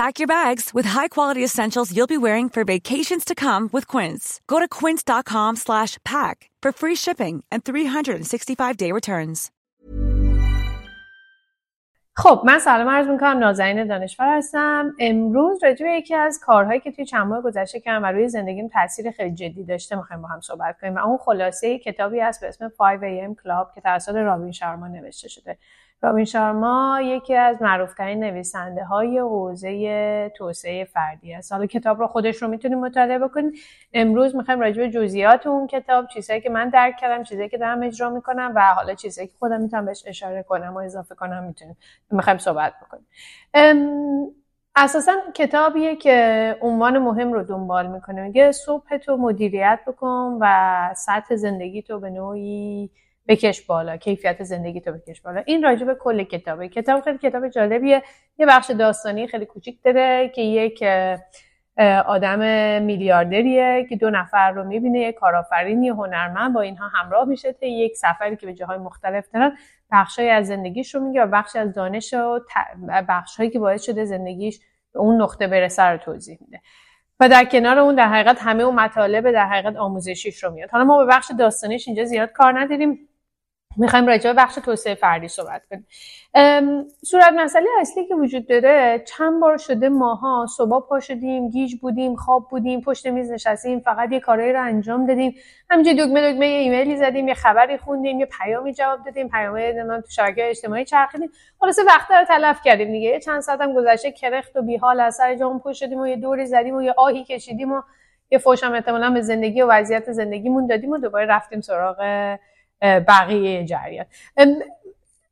Pack your bags with high-quality essentials you'll be wearing for vacations to come with Quince. Go to quince.com/pack for free shipping and 365-day returns. خب من سلام عرض می‌کنم نازنین دانشور هستم امروز راجع به یکی از کارهایی که توی چند ماه گذشته کردم و روی زندگیم تاثیر خیلی جدی داشته می‌خوایم با هم صحبت کنیم و اون خلاصه کتابی است به اسم 5am Club که توسط رابین شارما نوشته شده رابین شارما یکی از معروفترین نویسنده های حوزه توسعه فردی است. حالا کتاب رو خودش رو می‌تونید مطالعه بکنید امروز می‌خوایم راجع به جزئیات اون کتاب چیزهایی که من درک کردم چیزهایی که دارم اجرا می‌کنم و حالا چیزهایی که خودم می‌تونم بهش اشاره کنم و اضافه کنم می‌تونیم. می‌خوایم صحبت بکنیم. اساسا کتابیه که عنوان مهم رو دنبال می‌کنه. میگه صبح تو مدیریت بکن و سطح زندگی تو به نوعی بکش بالا کیفیت زندگی تو بکش بالا. این راجع به کل کتابه. کتاب خیلی کتاب جالبیه. یه بخش داستانی خیلی کوچیک داره که یک آدم میلیاردریه که دو نفر رو می‌بینه یک کارآفرینی هنرمند با اینها همراه میشه تا یک سفری که به جاهای مختلف دارن بخشی از زندگیش رو میگه و بخشی از دانش و بخشهایی که باعث شده زندگیش به اون نقطه برسه رو توضیح میده. و در کنار اون در حقیقت همه اون مطالب در حقیقت آموزشیش رو میاد. حالا ما به بخش داستانیش اینجا زیاد کار نداریم. می‌خوایم راجع به بخش توسعه فردی صحبت کنیم. صورت مسئله اصلی که وجود داره چند بار شده ماها صبح پا شدیم گیج بودیم خواب بودیم پشت میز نشستیم فقط یه کارایی رو انجام دادیم. همینجوری دگمه دگمه یه ایمیلی زدیم یه خبری خوندیم یه پیامی جواب دادیم پیامی تو شبکه اجتماعی چرخیدیم. خلاص وقت رو تلف کردیم دیگه. چند ساعت هم گذشته کرخت و بیحال از سر جامون پشت شدیم و یه دوری زدیم و یه آهی کشیدیم و یه فوش هم احتمالاً به زندگی و وضعیت زندگیمون دادیم و دوباره رفتیم سراغ بقیه جریان.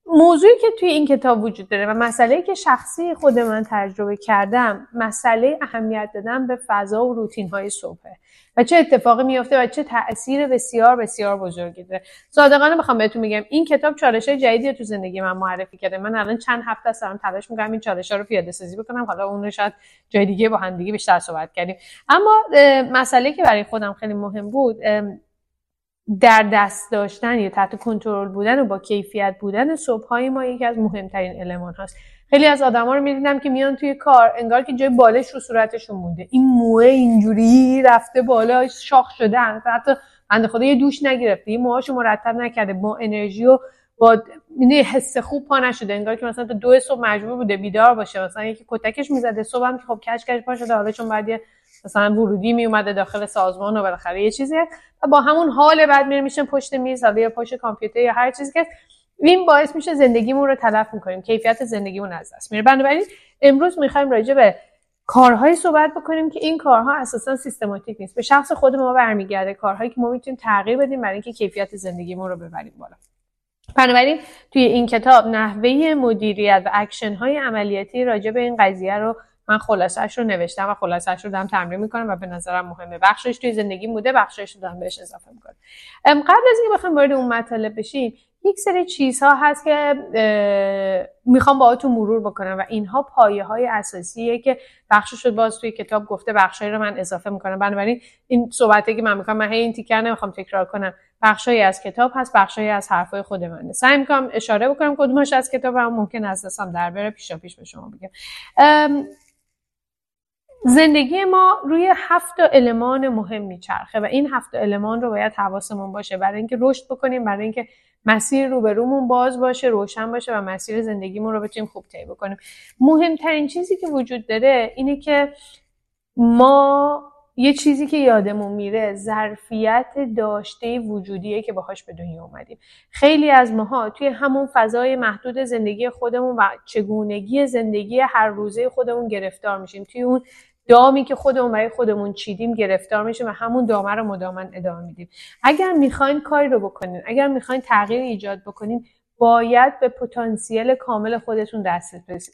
موضوعی که توی این کتاب وجود داره و مسئله که شخصی خود من تجربه کردم مسئله اهمیت دادن به فضا و روتین های صبحه و چه اتفاقی میفته و چه تاثیر بسیار بسیار بزرگی داره. صادقانه بخوام بهتون میگم این کتاب چالش جدیدی تو زندگی من معرفی کرده. من الان چند هفته است دارم تلاش می‌کنم این چالش ها رو پیاده سازی بکنم. حالا اون رو شاید جای دیگه با هم دیگه بیشتر صحبت کردیم. اما مسئله که برای خودم خیلی مهم بود در دست داشتن یا تحت کنترل بودن و با کیفیت بودن صبح های ما یکی از مهمترین المان هاست. خیلی از آدما رو می‌دیدم که میان توی کار انگار که جای بالش رو صورتشون مونده. این موه اینجوری رفته بالا شاخ شده حتی بنده خدا یه دوش نگرفته. یه موهاشو مرتب نکرده. با انرژی و با حس خوب پا نشده. انگار که مثلا تا دو صبح مجبور بوده بیدار باشه. مثلا یکی کتکش می‌زده صبح هم که خب کش کش پا شده. حالا چون بعد مثلا ورودی می اومده داخل سازمان و بالاخره یه چیزی و با همون حال بعد میره میشه پشت میز یا پشت کامپیوتر یا هر چیزی که این باعث میشه زندگیمون رو تلف می‌کنیم کیفیت زندگیمون از دست میره. بنابراین امروز می‌خوایم راجع به کارهایی صحبت بکنیم که این کارها اساسا سیستماتیک نیست. به شخص خود ما برمیگرده کارهایی که ما می‌تونیم تغییر بدیم برای اینکه کیفیت زندگیمون رو ببریم بالا. بنابراین توی این کتاب نحوه مدیریت و اکشن های عملیاتی راجع به این قضیه رو من خلاصش رو نوشتم و خلاصش رو دارم تمرین می‌کنم و به نظرم مهمه. بخشش توی زندگی بوده بخشش رو دارم بهش اضافه می‌کنم. قبل از اینکه بخوایم وارد اون مطالب بشیم یک سری چیزها هست که می‌خوام باهاتون مرور بکنم و اینها پایه های اساسیه که بخش شد باز توی کتاب گفته بخشایی رو من اضافه می‌کنم. بنابراین این صحبتی که من می‌کنم من این تیکر نمی‌خوام تکرار کنم. بخشایی از کتاب هست بخشایی از حرفای خود منه. سعی می‌کنم اشاره بکنم کدومش از کتاب هم ممکن از دستم در بره پیشا پیش به شما بگم. زندگی ما روی هفت المان مهم میچرخه و این هفت المان رو باید حواسمون باشه. برای اینکه رشد بکنیم برای اینکه مسیر روبرومون باز باشه روشن باشه و مسیر زندگیمون رو بتونیم خوب طی بکنیم. مهمترین چیزی که وجود داره اینه که ما یه چیزی که یادمون میره ظرفیت داشته وجودیه که باهاش به دنیا اومدیم. خیلی از ماها توی همون فضای محدود زندگی خودمون و چگونگی زندگی هر روزه خودمون گرفتار میشیم. توی اون دامی که خودمون برای خودمون چیدیم گرفتار میشه و همون دامه رو مدامن ادامه میدیم. اگر می‌خواین کاری رو بکنین اگر می‌خواین تغییر ایجاد بکنین باید به پتانسیل کامل خودتون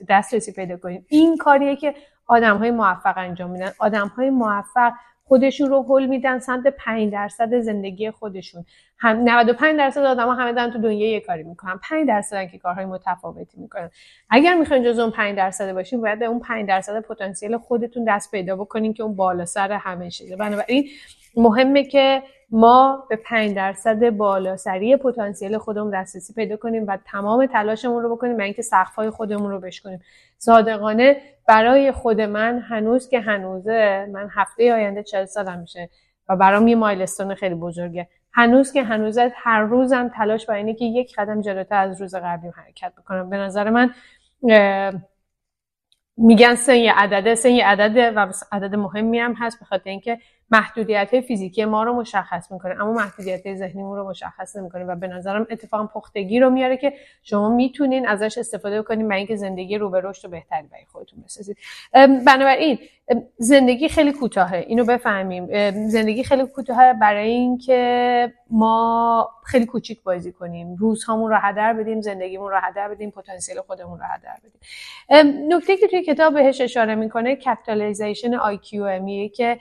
دسترسی پیدا کنید. این کاریه که آدم های موفق انجام میدن. آدم های موفق خودشون رو حل میدن سمت 5 درصد زندگی خودشون. هم 95 درصد آدما همه دارن تو دنیا یه کاری می‌کنن. 5 درصد که کارهای متفاوتی می‌کنن. اگر می‌خواین جز اون 5 درصد باشین باید به اون 5 درصد پتانسیل خودتون دست پیدا بکنین که اون بالا سر همه چیزه. بنابراین مهمه که ما به 5 درصد بالاسری پتانسیل خودمون دسترسی پیدا کنیم و تمام تلاشمون رو بکنیم برای اینکه سقف‌های خودمون رو بشکنیم. صادقانه برای خود من هنوز که هنوزه من هفته آینده 40 سالم میشه و برام یه مایلستون خیلی بزرگه. هنوز که هنوزه هر روزم تلاش برای اینه که یک قدم جلوتر از روز قبلی حرکت بکنم. به نظر من میگن سن یه عدده سن یه عدده و عدد مهمی هم هست به خاطر اینکه محدودیت فیزیکی ما رو مشخص می‌کنه اما محدودیت های ذهنیمون رو مشخص نمی‌کنه و به نظرم اتفاقا پختگی رو میاره که شما می‌تونین ازش استفاده کنین برای اینکه زندگی رو به رشد و بهتری برای خودتون بسازید بنابراین زندگی خیلی کوتاهه اینو بفهمیم. زندگی خیلی کوتاهه برای اینکه ما خیلی کوچیک بازی کنیم. روزهامون رو هدر بدیم زندگیمون رو هدر بدیم پتانسیل خودمون رو هدر بدیم. نکته که توی کتاب بهش اشاره می‌کنه capitalization IQ که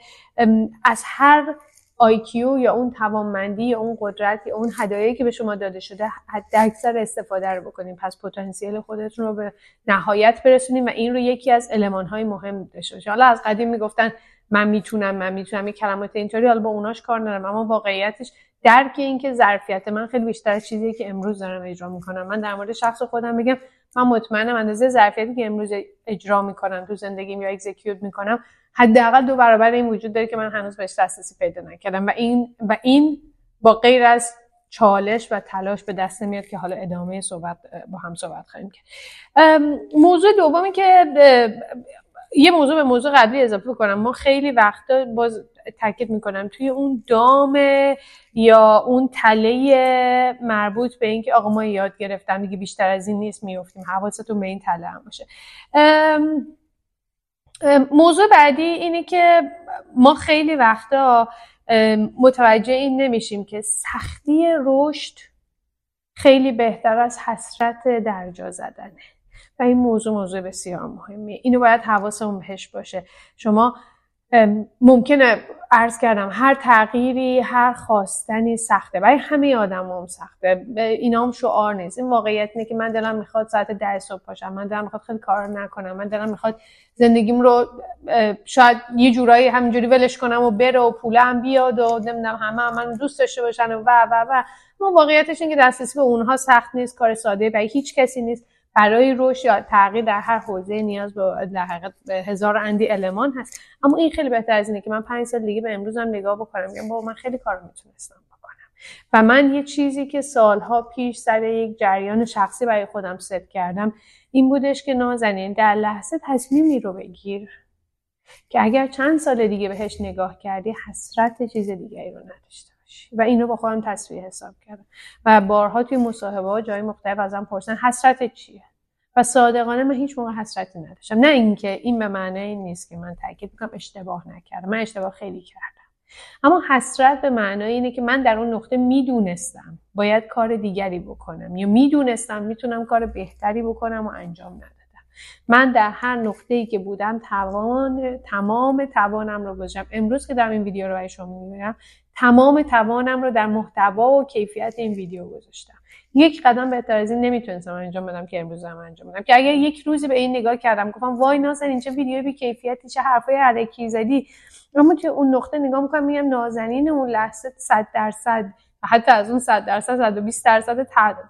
از هر IQ یا اون توانمندی یا اون قدرت یا اون هدایایی که به شما داده شده حد اکثر استفاده رو بکنیم. پس پتانسیل خودتون رو به نهایت برسونیم و این رو یکی از های مهم داشته حالا از قدیم می‌گفتن من می‌تونم من می‌تونم. این کلمات اینطوری. حالا با اوناش کار ندارم. اما واقعیتش درک این که ظرفیت من خیلی بیشتر از چیزیه که امروز دارم اجرا می‌کنم. من در مورد شخص خودم میگم من مطمئنم اندازه ظرفیتی که امروز اجرا می‌کنم تو زندگیم یا اکزیکیوت می‌کنم حداقل دو برابر این وجود داره که من هنوز بهش دسترسی پیدا نکردم. و این و این با غیر از چالش و تلاش به دست نمیاد که حالا ادامه صحبت با هم صحبت خواهیم کرد. موضوع دومی که یه موضوع به موضوع قبلی اضافه کنم. ما خیلی وقتا باز تاکید می‌کنم توی اون دام یا اون تله مربوط به اینکه آقا ما یاد گرفتم دیگه بیشتر از این نیست میفتیم حواستون به این تله هم باشه. موضوع بعدی اینه که ما خیلی وقتا متوجه این نمیشیم که سختی رشد خیلی بهتر از حسرت درجا زدنه. و این موضوع موضوع بسیار مهمیه. اینو باید حواسمون بهش باشه. شما ممکنه عرض کردم هر تغییری هر خواستنی سخته. برای همه آدم هم سخته. اینا هم شعار نیست. این واقعیت اینه که من دلم می‌خواد ساعت ده صبح پاشم من دلم می‌خواد خیلی کار نکنم. من دلم می‌خواد زندگیم رو شاید یه جورایی همینجوری ولش کنم و بره و پولم بیاد و نمی‌دونم همه هم من دوست داشته باشن و و و و. واقعیتش این که دسترسی به اونها سخت نیست. کار ساده برای هیچ کسی نیست. برای رشد یا تغییر در هر حوزه نیاز به در حقیقت هزار اندی المان هست. اما این خیلی بهتر از اینه که من پنج سال دیگه به امروزم نگاه بکنم. میگم بابا من خیلی کار می‌تونستم بکنم. و من یه چیزی که سالها پیش سر یک جریان شخصی برای خودم ست کردم این بودش که نازنین در لحظه تصمیمی رو بگیر که اگر چند سال دیگه بهش نگاه کردی حسرت چیز دیگری رو نداشته. و اینو با خودم تصویر حساب کردم. و بارها توی مصاحبه ها جای مختلف ازم پرسن حسرت چیه؟ و صادقانه من هیچ موقع حسرتی نداشتم. نه اینکه این به معنی این نیست که من تاکید می‌کنم اشتباه نکردم. من اشتباه خیلی کردم. اما حسرت به معنای اینه که من در اون نقطه می‌دونستم باید کار دیگری بکنم یا می‌دونستم می‌تونم کار بهتری بکنم و انجام ندم من در هر نقطه ای که بودم توان تمام توانم رو گذاشتم. امروز که در این ویدیو رو برای شما می‌بینم تمام توانم رو در محتوا و کیفیت این ویدیو گذاشتم. یک قدم بهتر از این نمی‌تونستم انجام بدم که امروز هم انجام بدم. که اگر یک روزی به این نگاه کردم گفتم وای نازن اینجا ویدیو بی کیفیتی چه حرفای علکی زدی. اما توی اون نقطه نگاه می‌کنم میگم نازنین اون لحظه 100 درصد حتی از اون 100 درصد 120 درصد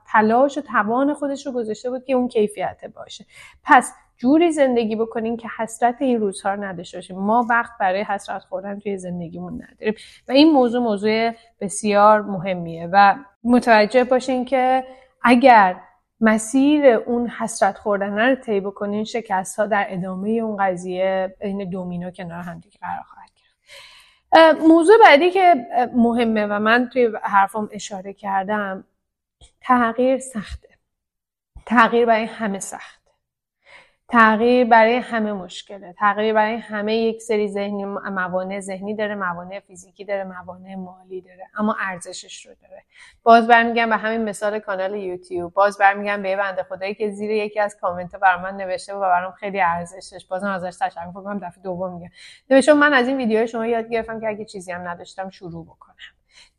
تلاش و توان خودش رو گذاشته بود که اون کیفیت باشه. پس جوری زندگی بکنیم که حسرت این روزها رو نداشته باشیم. ما وقت برای حسرت خوردن توی زندگیمون نداریم. و این موضوع موضوع بسیار مهمیه. و متوجه باشین که اگر مسیر اون حسرت خوردن رو طی بکنین شکست ها در ادامه اون قضیه این دومینو کنار هم دیگه قرار خواهد گرفت. موضوع بعدی که مهمه و من توی حرفم اشاره کردم تغییر سخته. تغییر برای همه سخت. تغییر برای همه مشکله. تغییر برای همه یک سری ذهنی موانع ذهنی داره موانع فیزیکی داره موانع مالی داره اما ارزشش رو داره. باز برمیگم به همین مثال کانال یوتیوب. باز برمیگم به بنده خدایی که زیر یکی از کامنت ها بر من نوشته و برام خیلی ارزشش. بازم ازش تشکر کنم دفعه دوم میگم. نوشته من از این ویدیو شما یاد گرفتم که اگه چیزی هم نداشتم شروع بکنم.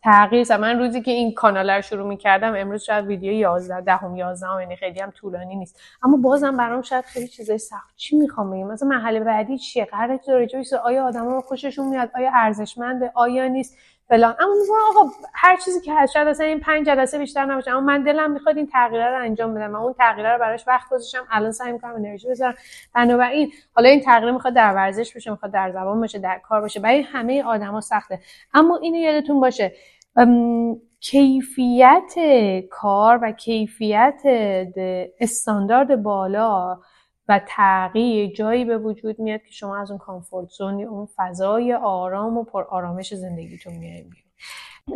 تغییر من روزی که این کانال رو شروع می‌کردم امروز شاید ویدیو 11 دهم 11 یعنی خیلی هم طولانی نیست. اما بازم برام شاید خیلی چیزای سخت. چی می‌خوام بگم؟ مثلا مرحله بعدی چیه؟ قراره تو آیا آدما خوششون میاد؟ آیا ارزشمنده؟ آیا نیست؟ فلان. اما میگم آقا هر چیزی که هست شاید اصلا این پنج جلسه بیشتر نباشه. اما من دلم می‌خواد این تغییرات رو انجام بدم. و اون تغییرات رو براش وقت گذاشتم. الان سعی می‌کنم انرژی بذارم. بنابراین حالا این تغییر می‌خواد در ورزش بشه می‌خواد در زبان باشه در کار باشه. برای همه آدما سخته. اما اینو یادتون باشه. کیفیت کار و کیفیت استاندارد بالا و تغییر جایی به وجود میاد که شما از اون کامفورت زون اون فضای آرام و پر آرامش زندگیتون میارین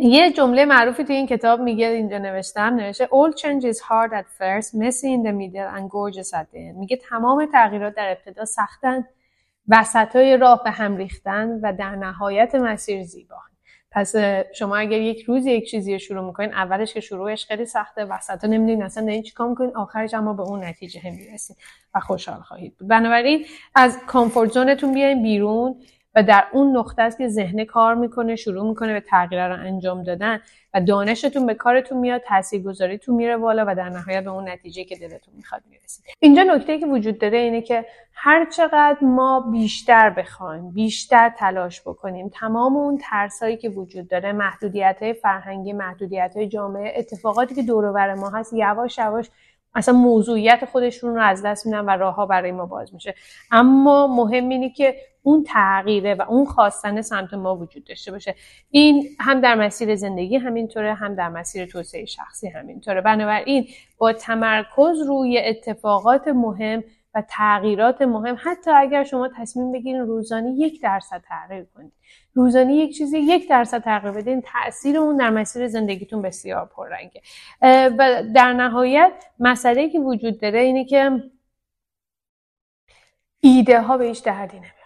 یه جمله معروفی تو این کتاب میگه اینجا نوشتم نوشته all change is hard at first messy in the middle and gorgeous at the end. میگه تمام تغییرات در ابتدا سختن وسطای راه به هم ریختن و در نهایت مسیر زیبا. پس شما اگر یک روز یک چیزی رو شروع می‌کنین اولش که شروعش خیلی سخته وسط نمی‌دونین اصلا دارین چیکار می‌کنین آخرش اما به اون نتیجه هم می‌رسین و خوشحال خواهید بود. بنابراین از کامفورت زونتون بیاین بیرون. و در اون نقطه است که ذهن کار می‌کنه شروع می‌کنه به تغییر رو انجام دادن و دانشتون به کارتون میاد تاثیرگذاریتون میره بالا و در نهایت به اون نتیجه که دلتون می‌خواد می‌رسید. اینجا نکته که وجود داره اینه که هر چقدر ما بیشتر بخوایم بیشتر تلاش بکنیم تمام اون ترسایی که وجود داره محدودیت های فرهنگی محدودیت های جامعه اتفاقاتی که دور ما هست یواش یواش اصلا موضوعیت خودشون رو از دست میدن و راهها برای ما باز میشه. اما مهم اینه که اون تغییره و اون خواستن سمت ما وجود داشته باشه. این هم در مسیر زندگی همینطوره هم در مسیر توسعه شخصی همینطوره. بنابراین با تمرکز روی اتفاقات مهم و تغییرات مهم حتی اگر شما تصمیم بگیرین روزانه یک درصد تغییر کنید. روزانه یک چیزی یک درصد تغییر بدین تاثیر اون در مسیر زندگیتون بسیار پررنگه. و در نهایت مسئله که وجود داره اینه که ایده ها به هیچ دردی نمی‌خورن.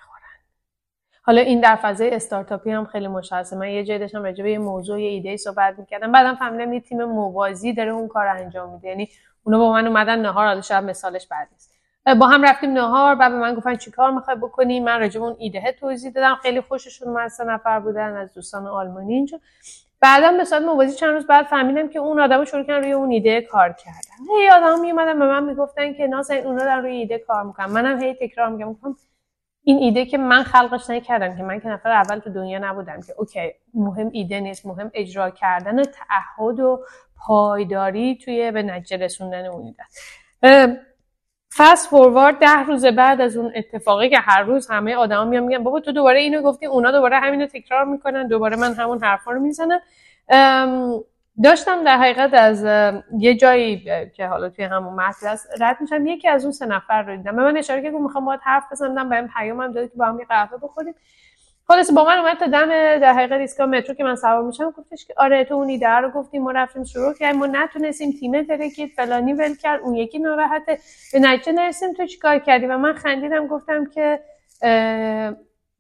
حالا این در فضای استارتاپی هم خیلی مشخصه. من یه جای داشتم راجع به یه موضوع یه ایده صحبت می‌کردم. بعدم فهمیدم یه تیم موازی داره اون کار انجام میده. یعنی اونا با من اومدن نهار حالا شاید مثالش بعد نیست. با هم رفتیم نهار بعد به من گفتن چیکار می‌خوای بکنی؟ من راجع اون ایده توضیح دادم. خیلی خوششون اومد سه نفر بودن از دوستان آلمانی اینجا. بعدا به صورت موازی چند روز بعد فهمیدم که اون آدم شروع کردن روی اون ایده کار کردن. هی آدم میومدن به من می‌گفتن که نازن اونا دارن روی ایده کار می‌کنن. منم هی تکرار میگم گفتم این ایده که من خلقش نکردم که من که نفر اول تو دنیا نبودم که اوکی مهم ایده نیست مهم اجرا کردن تعهد و پایداری توی به نتیجه رسوندن اون ایده. فست فوروارد ده روز بعد از اون اتفاقی که هر روز همه آدما میان میگن بابا تو دوباره اینو گفتی اونا دوباره همینو تکرار می‌کنن دوباره من همون حرفا رو می‌زنم. داشتم در حقیقت از یه جایی که حالا توی همون مطلب رد میشم یکی از اون سه نفر رو دیدم. به من اشاره کرد می‌خوام باید حرف بزنم بهم پیامم داد که با هم یه قهوه بخوریم. خلاص با من اومد تا دم در حقیقت ایستگاه مترو که من سوار میشم. گفتش که آره تو اون ایده رو گفتیم ما رفتیم شروع کردیم. ما نتونستیم تیم ترکید فلانی ول کرد اون یکی ناراحته. به نتیجه نرسیم تو چیکار کردی؟ و من خندیدم گفتم که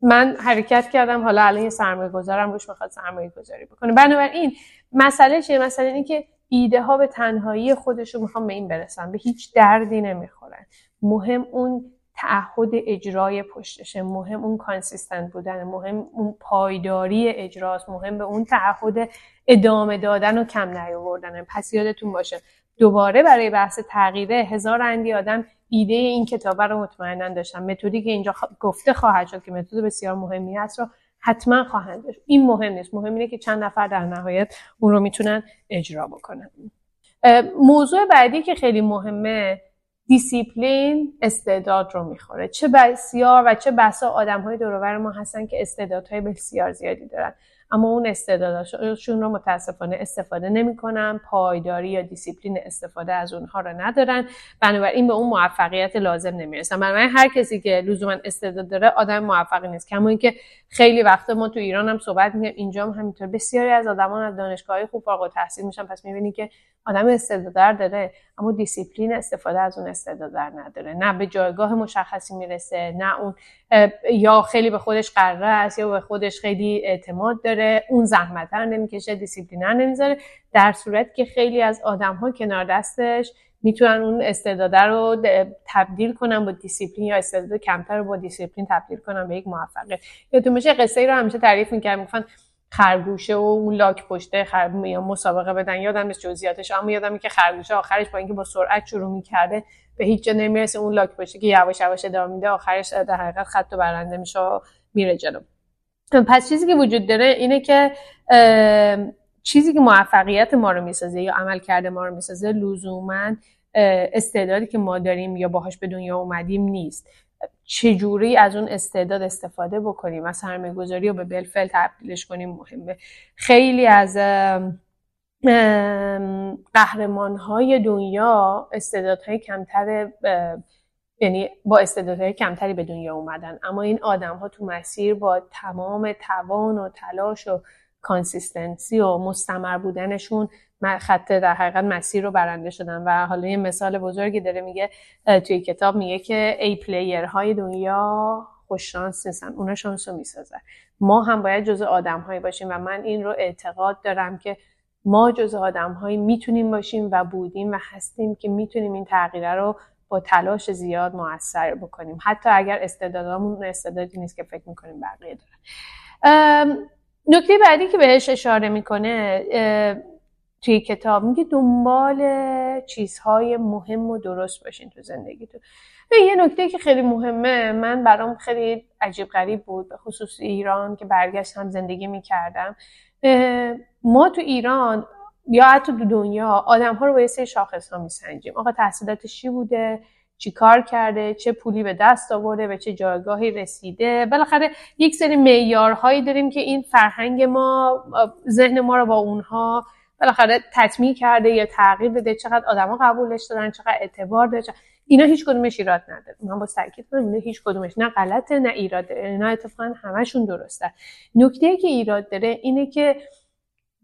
من حرکت کردم. حالا الان یه سرمایه گذارم روش می‌خواد سرمایه گذاری بکنه. بنابراین مسئله چیه؟ مسئله اینه که ایده ها به تنهایی خودشون می‌خوام به این برسن. به هیچ دردی نمی‌خورن. مهم اون تعهد اجرای پشتشه مهم اون consistent بودن مهم اون پایداری اجراست مهم به اون تعهد ادامه دادن و کم نیاوردن. پس یادتون باشه دوباره برای بحث تغییره هزار و اندی آدم ایده این کتاب رو مطمئنا داشتن. متدی که اینجا گفته خواهد شد که متد بسیار مهمی هست رو حتما خواهند داشت. این مهم نیست. مهم اینه که چند نفر در نهایت اون رو می‌تونن اجرا بکنن. موضوع بعدی که خیلی مهمه دیسیپلین استعداد رو می‌خوره. چه بسیار و چه بسا آدم های دور و ور ما هستن که استعدادهای بسیار زیادی دارن. اما اون استعدادشون رو متاسفانه استفاده نمی‌کنن پایداری یا دیسیپلین استفاده از اونها رو ندارن. بنابراین به اون موفقیت لازم نمی‌رسن. بنابراین هر کسی که لزوما استعداد داره آدم موفقی نیست. کما اینکه خیلی وقت ما تو ایران هم صحبت می‌کنیم اینجا هم همینطور. بسیاری از آدمان از دانشگاه خوب فارغ التحصیل میشن. پس می‌بینی که آدم استعداد داره اما دیسیپلین استفاده از اون استعداد نداره. نه به جایگاه مشخصی می‌رسه نه اون یا خیلی به خودش غره است یا به خودش خیلی اعتماد داره اون زحمت رو نمی‌کشه دیسیپلینر نمی‌ذاره در صورت که خیلی از آدم ها کنار دستش می‌تونن اون استعداده رو تبدیل کنن با دیسیپلین یا استعداد کمتر رو با دیسیپلین تبدیل کنن به یک موفقیت و میشه قصه ای رو همیشه تعریف می‌کرد می‌گفتن خرگوشه و اون لاک پشته خر... مسابقه بدن یادم نیست جزئیاتش اما یادم که خرگوشه آخرش با اینکه با سرعت شروع می‌کرده به هیچ جا نمی‌رسه اون لاک پشته که یواش یواش ادامه میده آخرش در حقیقت خط و برنده میشه و میره جلو. پس چیزی که وجود داره اینه که چیزی که موفقیت ما رو می‌سازه یا عمل کرده ما رو می‌سازه لزوما استعدادی که ما داریم یا باهاش به دنیا اومدیم نیست. چجوری از اون استعداد استفاده بکنیم و سرمایه گذاری رو به بلفل تبدیلش کنیم مهمه. خیلی از قهرمان های دنیا استعدادهای کمتر یعنی با استعدادهای کمتری به دنیا اومدن. اما این آدم ها تو مسیر با تمام توان و تلاش و consistency و مستمر بودنشون خط در حقیقت مسیر رو برنده شدن. و حالا یه مثال بزرگی داره میگه توی کتاب میگه که A player های دنیا خوششانس نیستن اونا شانس رو می‌سازن. ما هم باید جز آدم هایی باشیم و من این رو اعتقاد دارم که ما جز آدم هایی می‌تونیم باشیم و بودیم و هستیم که می‌تونیم این تغییره رو با تلاش زیاد موثر بکنیم. حتی اگر استعدادامون استعدادی نیست که فکر می‌کنیم بقیه دارن. نکته بعدی که بهش اشاره می‌کنه توی کتاب میگه دنبال چیزهای مهم و درست باشین تو زندگیتون. یه نکته که خیلی مهمه من برام خیلی عجیب غریب بود به خصوص ایران که برگشتم زندگی می‌کردم. ما تو ایران یا حتی تو دنیا آدم ها رو با یه سری شاخص ها میسنجیم آقا تحصیلاتش چی بوده؟ چی کار کرده؟ چه پولی به دست آورده؟ به چه جایگاهی رسیده؟ بالاخره یک سری معیارهایی داریم که این فرهنگ ما ذهن ما رو با اونها بالاخره تطمیع کرده یا تغییر بده. چقدر آدما قبولش دارن؟ چقدر اعتبار داره؟ اینا هیچ کدومش ایراد نداره. من با تاکید کنم اینا هیچ کدومش نه غلطه نه ایراد داره اینا اتفاقا همشون درسته. نکته که ایراد داره اینه که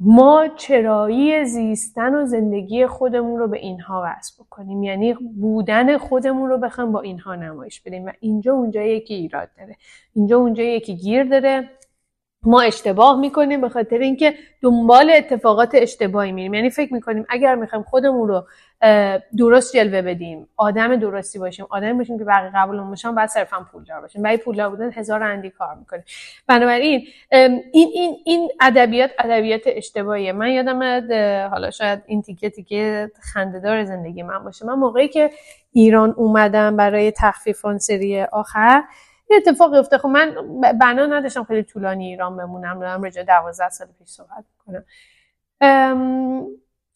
ما چرایی زیستن و زندگی خودمون رو به اینها وصل بکنیم. یعنی بودن خودمون رو بخوام با اینها نمایش بدیم. و اینجا اونجا یکی ایراد داره. اینجا اونجا یکی گیر داره. ما اشتباه می‌کنیم به خاطر اینکه دنبال اتفاقات اشتباهی میریم. یعنی فکر می‌کنیم اگر می‌خوایم خودمون رو درست جلوه بدیم آدم درستی باشیم آدم باشیم که بقیه قبولمون باشن بعد صرفا پولدار باشیم برای پولدار بودن هزار اندی کار می‌کنیم بنابراین این این این ادبیات ادبیات اشتباهیه. من یادم حالا شاید این تیکه تیکه خندهدار زندگی من باشه. من موقعی که ایران اومدم برای تخفیف اون سری آخر یه اتفاقی افتاد. خب من بنا نداشتم خیلی طولانی ایران بمونم. دارم رجا دوازده سال پیش صحبت کنم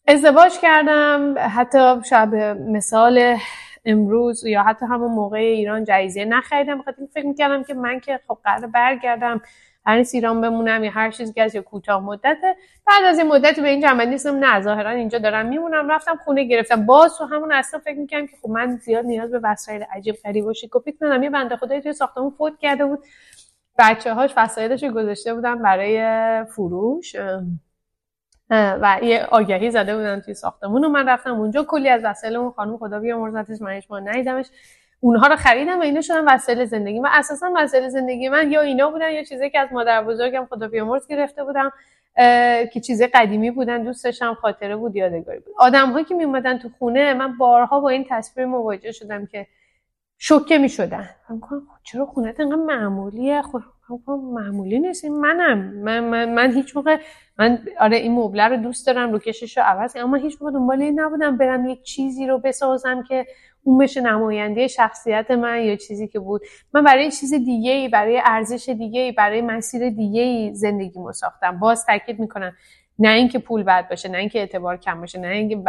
ازدواج کردم حتی شب مثال امروز یا حتی همون موقع ایران جایزه نخریدم. بخاطر فکر می‌کردم که من که خب قرار برگردم هر ایران بمونم یا هر چیزی از یا کوتاه مدته. بعد از این مدت به این جمع نیستم نه ظاهرا اینجا دارم میمونم. رفتم خونه گرفتم. باز تو همون اصلا فکر می‌کنم که خب من زیاد نیاز به وسایل عجیب غریب و شیک و یه بنده خدایی توی ساختمون فوت کرده بود. بچه هاش وسایلش گذاشته بودن برای فروش. و یه آگهی زده بودن توی ساختمون و من رفتم اونجا. کلی از وسایل اون خانم خدا بیامرزتش من ما ندیدمش. اونها رو خریدم و اینا شدن وسایل زندگی. و اساسا وسایل زندگی من یا اینا بودن یا چیزی که از مادر بزرگم خدا بیامرز گرفته بودم که چیز قدیمی بودن دوست داشتم خاطره بود یادگاری بود. آدم هایی که می اومدن تو خونه من بارها با این تصویر مواجه شدم که شوکه می شدن خب چرا خونت اینقدر معمولیه؟ خب معمولی نیست. منم. من, من, من هیچ موقع من آره این مبله رو دوست دارم رو کشش رو عوض اما هیچ موقع دنبال این نبودم برم یک چیزی رو بسازم که اون بشه نماینده شخصیت من یا چیزی که بود. من برای چیز دیگه ای برای ارزش دیگه ای برای مسیر دیگه ای زندگی ساختم. باز تاکید می‌کنم. نه اینکه پول بد باشه نه اینکه اعتبار کم باشه نه اینکه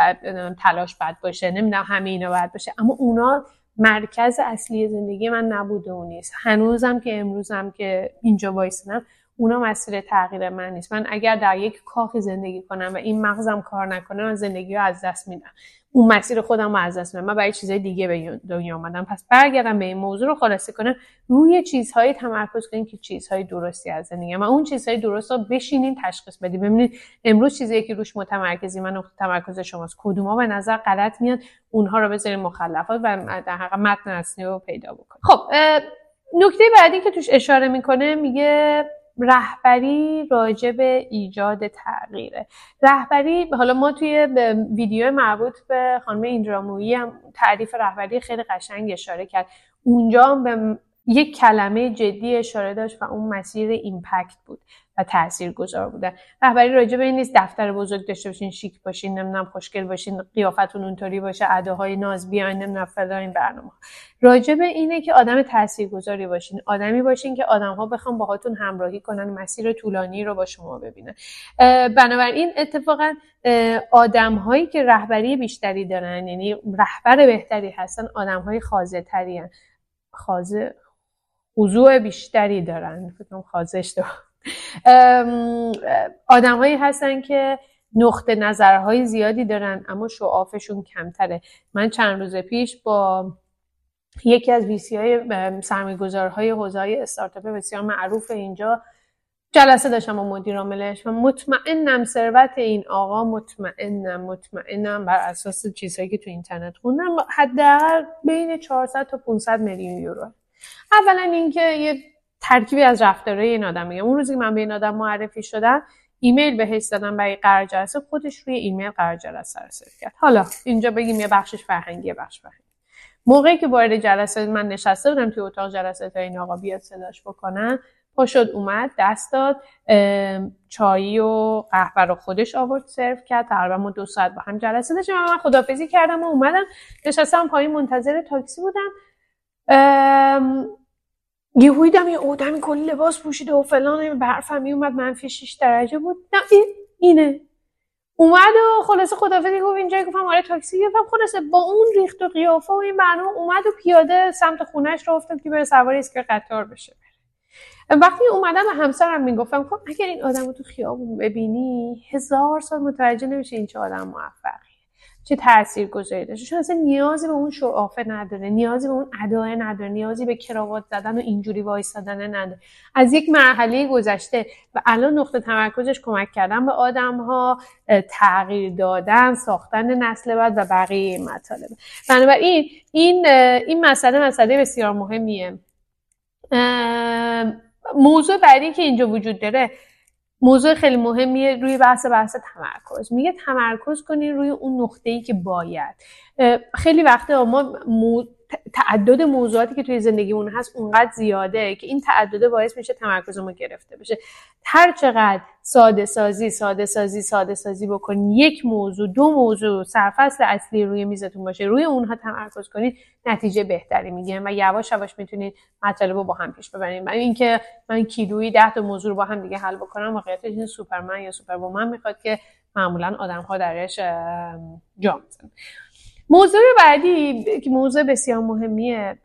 تلاش بد باشه نمی‌دونم همه اینا بد باشه. اما اونا مرکز اصلی زندگی من نبوده و نیست. هنوزم که امروزم که اینجا وایسنم اونا مسیر تغییر من نیست. من اگر در یک کاخی زندگی کنم و این مغزم کار نکنه من زندگی رو از دست میدم. اون مسیر خودم رو از دست میدم. من برای چیزای دیگه به دنیا آمدم. پس برگردم به این موضوع رو خلاصه کنم. روی چیزهایی تمرکز کنیم که چیزهای درستی از زندگی. من اون چیزهای درست رو بشینین تشخیص بدیم ببینید امروز چیزی که روش متمرکزی من تمرکز شماست. کدوما به نظر غلط میاد اونها رو بذاریم مخلفات و در حقیقت متن اصلی رو پیدا بکنیم خب نکته بعدی که توش اشاره می‌کنه میگه رهبری راجع به ایجاد تغییره. رهبری حالا ما توی ویدیو مربوط به خانم ایندرامویی هم تعریف رهبری خیلی قشنگ اشاره کرد. اونجا هم به یک کلمه جدی اشاره داشت و اون مسیر ایمپکت بود. و تأثیر گذار بودن رهبری راجع به این نیست دفتر بزرگ داشته باشین شیک باشین نمی‌دونم خوشگل باشین قیافتون اونطوری باشه اداهای ناز بیاین نمی‌دونم فلان این برنامه. راجع به اینه که آدم تاثیرگذاری باشین. آدمی باشین که آدم ها بخوام باهاتون همراهی کنن مسیر طولانی رو با شما ببینن. بنابراین اتفاقا آدم هایی که رهبری بیشتری دارن یعنی رهبر بهتری هستن آدم های خازه تری خازه خضوع بیشتری دارن. فکر خازش آدمهایی هستن که نقطه نظرهای زیادی دارن اما شعافشون کمتره. من چند روز پیش با یکی از ویسی های سرمایه‌گذارهای حوزه های استارتاپ بسیار معروف اینجا جلسه داشتم با مدیر عاملش و مطمئنم ثروت این آقا مطمئنم مطمئنم بر اساس چیزهایی که تو اینترنت خوندم حداقل بین 400 تا 500 میلیون یورو. اولا اینکه یه ترکیبی از رفتارهای این آدم میگم. اون روزی که من به این آدم معرفی شدم ایمیل بهش دادم برای قرار جلسه خودش روی ایمیل قرار جلسه رو کرد. حالا اینجا بگیم یه بخشش فرهنگی بخش فرهنگی. موقعی که وارد جلسه من نشسته بودم توی اتاق جلسه تا این آقا بیاد صداش بکنن پا شد اومد دست داد. چایی و قهوه رو خودش آورد سرو کرد. تقریبا ما دو ساعت با هم جلسه داشتیم. من خدافزی کردم و اومدم. نشستم پایین منتظر تاکسی بودم. یهو دیدم یه آدمی کلی لباس پوشیده و فلان به حرفم میومد منفی 6 درجه بود. نه اینه. اومد و خلاصه خدافظی گفت اینجا گفتم آره تاکسی گرفتم. خلاصه با اون ریخت و قیافه و این برنامه اومد و پیاده سمت خونش رو افتاد که بره سوار اسکر قطار بشه. وقتی اومدم به همسرم می‌گفتم خب اگر این آدم رو تو خیابون ببینی هزار سال متوجه نمیشه این چه آدم موفق چه تاثیر گذاری داشته؟ چون اصلا نیازی به اون شعافه نداره نیازی به اون ادای نداره نیازی به کراوات زدن و اینجوری وایسادن نداره. از یک مرحله گذشته و الان نقطه تمرکزش کمک کردن به آدم ها تغییر دادن ساختن نسل بعد و بقیه مطالب. بنابراین این این مسئله مسئله بسیار مهمیه. موضوع بعدی که اینجا وجود داره موضوع خیلی مهمیه روی بحث بحث تمرکز. میگه تمرکز کنین روی اون نقطه ای که باید. خیلی وقته ما تعدد موضوعاتی که توی زندگیمون هست اونقدر زیاده که این تعدد باعث میشه تمرکز ما گرفته بشه. هر چقدر ساده سازی ساده سازی ساده سازی بکنید یک موضوع دو موضوع سرفصل اصلی روی میزتون باشه روی اونها تمرکز کنید نتیجه بهتری می‌گیرن و یواش یواش می‌تونید مطالب رو با هم پیش ببرید و اینکه من کیلویی ده تا موضوع رو با هم دیگه حل بکنم واقعیتش این سوپرمن یا سوپر می‌خواد که معمولا آدم ها درش جا موضوع بعدی که موضوع بسیار مهمیه.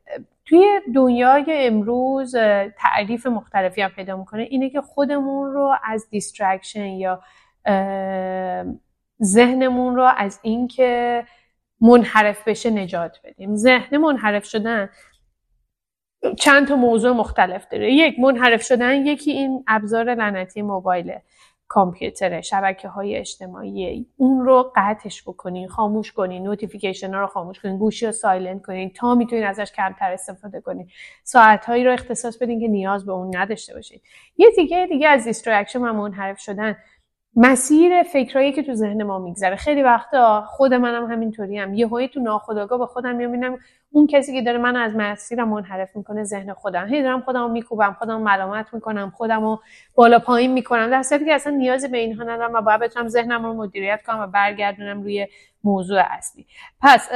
توی دنیای امروز تعریف مختلفی هم پیدا می‌کنه اینه که خودمون رو از distraction یا ذهنمون رو از اینکه منحرف بشه نجات بدیم. ذهن منحرف شدن چند تا موضوع مختلف داره. یک منحرف شدن یکی این ابزار لعنتی موبایله. کامپیوتر شبکه های اجتماعی. اون رو قطعش بکنین خاموش کنین notification ها رو خاموش کنین گوشی رو silent کنین تا می‌تونین ازش کمتر استفاده کنین. ساعت هایی رو اختصاص بدین که نیاز به اون نداشته باشید یه دیگه دیگه از distraction و منحرف شدن. مسیر فکرایی که تو ذهن ما میگذره. خیلی وقتا خود منم همینطوری هم یه تو ناخودآگاه با خودم می‌بینم. اون کسی که داره من از مسیرم منحرف می‌کنه ذهن خودم. هی دارم خودمو میکوبم خودم ملامت می‌کنم خودمو بالا پایین می‌کنم. در صورتی که اصلا نیازی به اینها ندارم و باید بتونم ذهنم رو مدیریت کنم و برگردونم روی موضوع اصلی. پس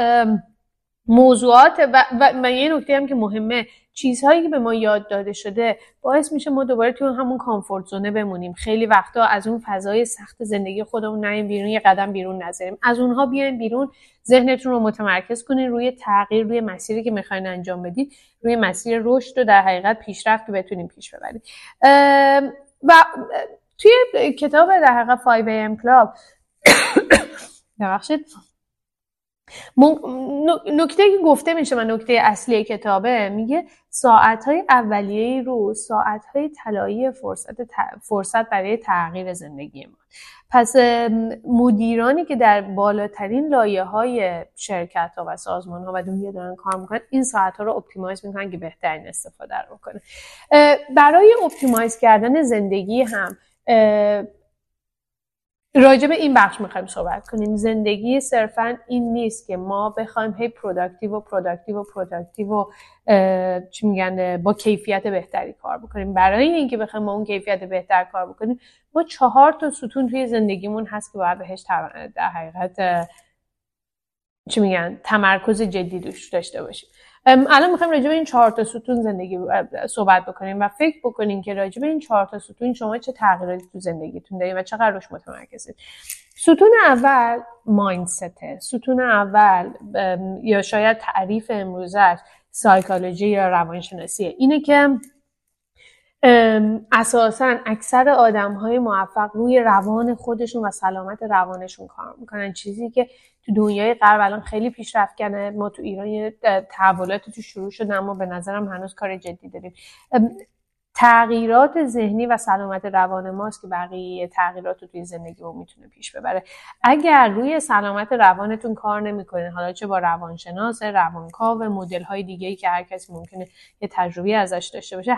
موضوعات و, و, یه نکته هم که مهمه. چیزهایی که به ما یاد داده شده باعث میشه ما دوباره توی همون کامفورت زونه بمونیم. خیلی وقتا از اون فضای سخت زندگی خودمون نیم بیرون یه قدم بیرون نذاریم. از اونها بیاین بیرون ذهنتون رو متمرکز کنین روی تغییر روی مسیری که می‌خواین انجام بدید روی مسیر رشد و در حقیقت پیشرفت که بتونیم پیش ببرید و توی کتاب در حقیقت 5 AM Club ببخشید. نکته که گفته میشه و نکته اصلی کتابه میگه ساعت های اولیه رو ساعت های طلایی فرصت, فرصت برای تغییر زندگی ما. پس مدیرانی که در بالاترین لایه های شرکت ها و سازمان ها و دنیا دارن کار می‌کنن این ساعت ها رو optimize می‌کنن که بهترین استفاده رو کنه برای optimize کردن زندگی هم راجع به این بخش می‌خوایم صحبت کنیم. زندگی صرفا این نیست که ما بخوایم هی productive و productive و productive و چی میگن با کیفیت بهتری کار بکنیم. برای اینکه بخوایم با اون کیفیت بهتر کار بکنیم ما چهار تا ستون توی زندگیمون هست که باید بهش در حقیقت چی میگن تمرکز جدی داشته باشیم. الان می‌خوایم راجع به این چهار تا ستون زندگی صحبت بکنیم و فکر بکنیم که راجع به این چهار تا ستون شما چه تغییراتی تو زندگیتون دارید و چقدر روش متمرکزید. ستون اول مایندسته ستون اول یا شاید تعریف امروزش سایکولوژی یا روانشناسیه اینه که اساسا اکثر آدم های موفق روی روان خودشون و سلامت روانشون کار می‌کنن. چیزی که تو دنیای غرب الان خیلی پیشرفت کنه ما تو ایران تحولات تو شروع شده اما به نظرم هنوز کار جدی داریم. تغییرات ذهنی و سلامت روان ماست که بقیه تغییرات رو توی زندگی رو می‌تونه پیش ببره. اگر روی سلامت روانتون کار نمی‌کنه حالا چه با روانشناس روانکاو مدل های دیگه ای که هر کسی ممکنه یه تجربه ازش داشته باشه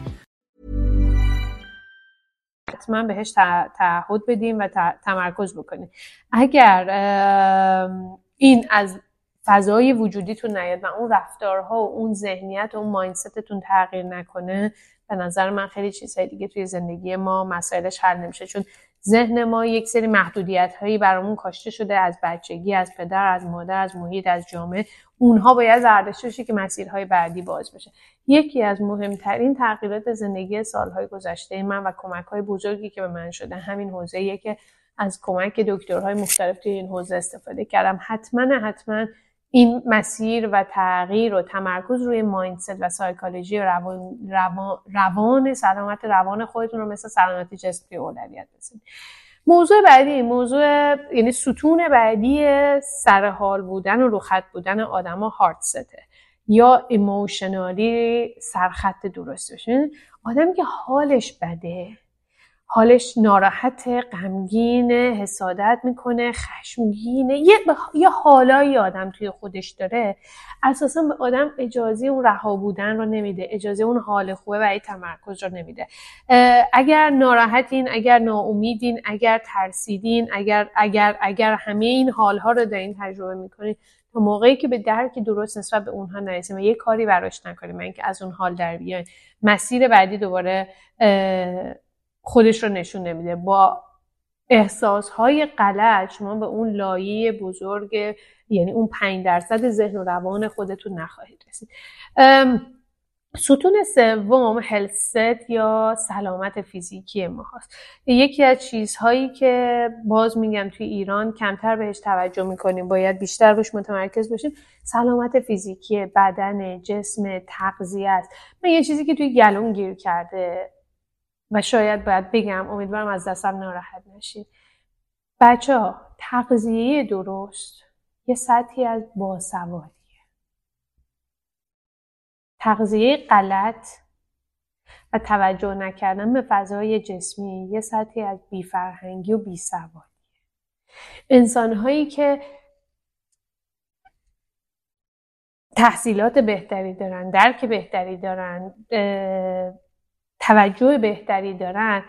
حتما بهش تعهد بدیم و تمرکز بکنیم. اگر این از فضای وجودیتون نیاد و اون رفتارها و اون ذهنیت و اون مایندستتون تغییر نکنه به نظر من خیلی چیزهای دیگه توی زندگی ما مسائلش حل نمیشه. چون ذهن ما یک سری محدودیت هایی برامون کاشته شده از بچگی از پدر از مادر از محیط از جامعه. اونها باید زردشته بشه که مسیرهای بعدی باز بشه. یکی از مهمترین تغییرات زندگی سالهای گذشته من و کمک های بزرگی که به من شده همین حوزه که از کمک دکترهای مختلف توی این حوزه استفاده کردم. حتما حتما این مسیر و تغییر و تمرکز روی مایندست و سایکولوژی و روان, روان, روان سلامت روان خودتون رو مثل سلامتی جسمی اولویت بسید موضوع بعدی موضوع یعنی ستون بعدی سرحال بودن و روخط بودن آدما هارت سته. یا ایموشنالی سرخط درست بشه آدمی که حالش بده حالش ناراحت غمگین حسادت می‌کنه خشمگینه یه, یه حالایی آدم توی خودش داره. اساسا به آدم اجازه اون رها بودن رو نمیده اجازه اون حال خوبه و تمرکز رو نمیده. اگر ناراحتین اگر ناامیدین اگر ترسیدین اگر اگر اگر همه این حالها رو دارین تجربه می‌کنین تا موقعی که به درک درست نسبت به اونها نرسیم و یه کاری براش نکنیم من که از اون حال در بیاین مسیر بعدی دوباره خودش رو نشون نمیده. با احساس های غلط شما به اون لایه بزرگ یعنی اون پنج درصد ذهن و روان خودتون نخواهید رسید. ستون سوم هلست یا سلامت فیزیکی ما هست. یکی از چیزهایی که باز میگم توی ایران کمتر بهش توجه می‌کنیم. باید بیشتر روش متمرکز باشیم. سلامت فیزیکی بدن جسم تغذیه است. من یه چیزی که توی گلون گیر کرده و شاید باید بگم امیدوارم از دستم ناراحت نشید بچه ها تغذیه درست یه سطحی از باسوادیه تغذیه غلط و توجه نکردن به فضای جسمی یه سطحی از بیفرهنگی و بیسوادیه. انسانهایی که تحصیلات بهتری دارن درک بهتری دارن توجه بهتری دارن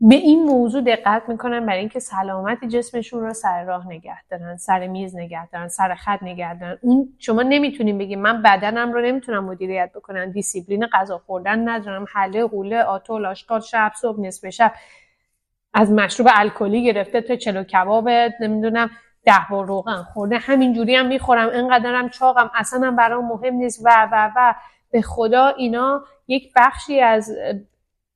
به این موضوع دقت می‌کنن برای اینکه سلامت جسمشون رو سر راه نگه دارن سر میز نگه دارن سر خط نگه دارن. اون شما نمی‌تونین بگید من بدنم رو نمی‌تونم مدیریت بکنم. دیسیپلین غذا خوردن ندارم. حله حوله آتول آشغال شب صبح نصف شب. از مشروب الکلی گرفته تا چلو کباب نمی‌دونم ده بار روغن خورده همینجوری هم می‌خورم. اینقدرم چاقم. اصلا هم برام مهم نیست. و و و. به خدا اینا یک بخشی از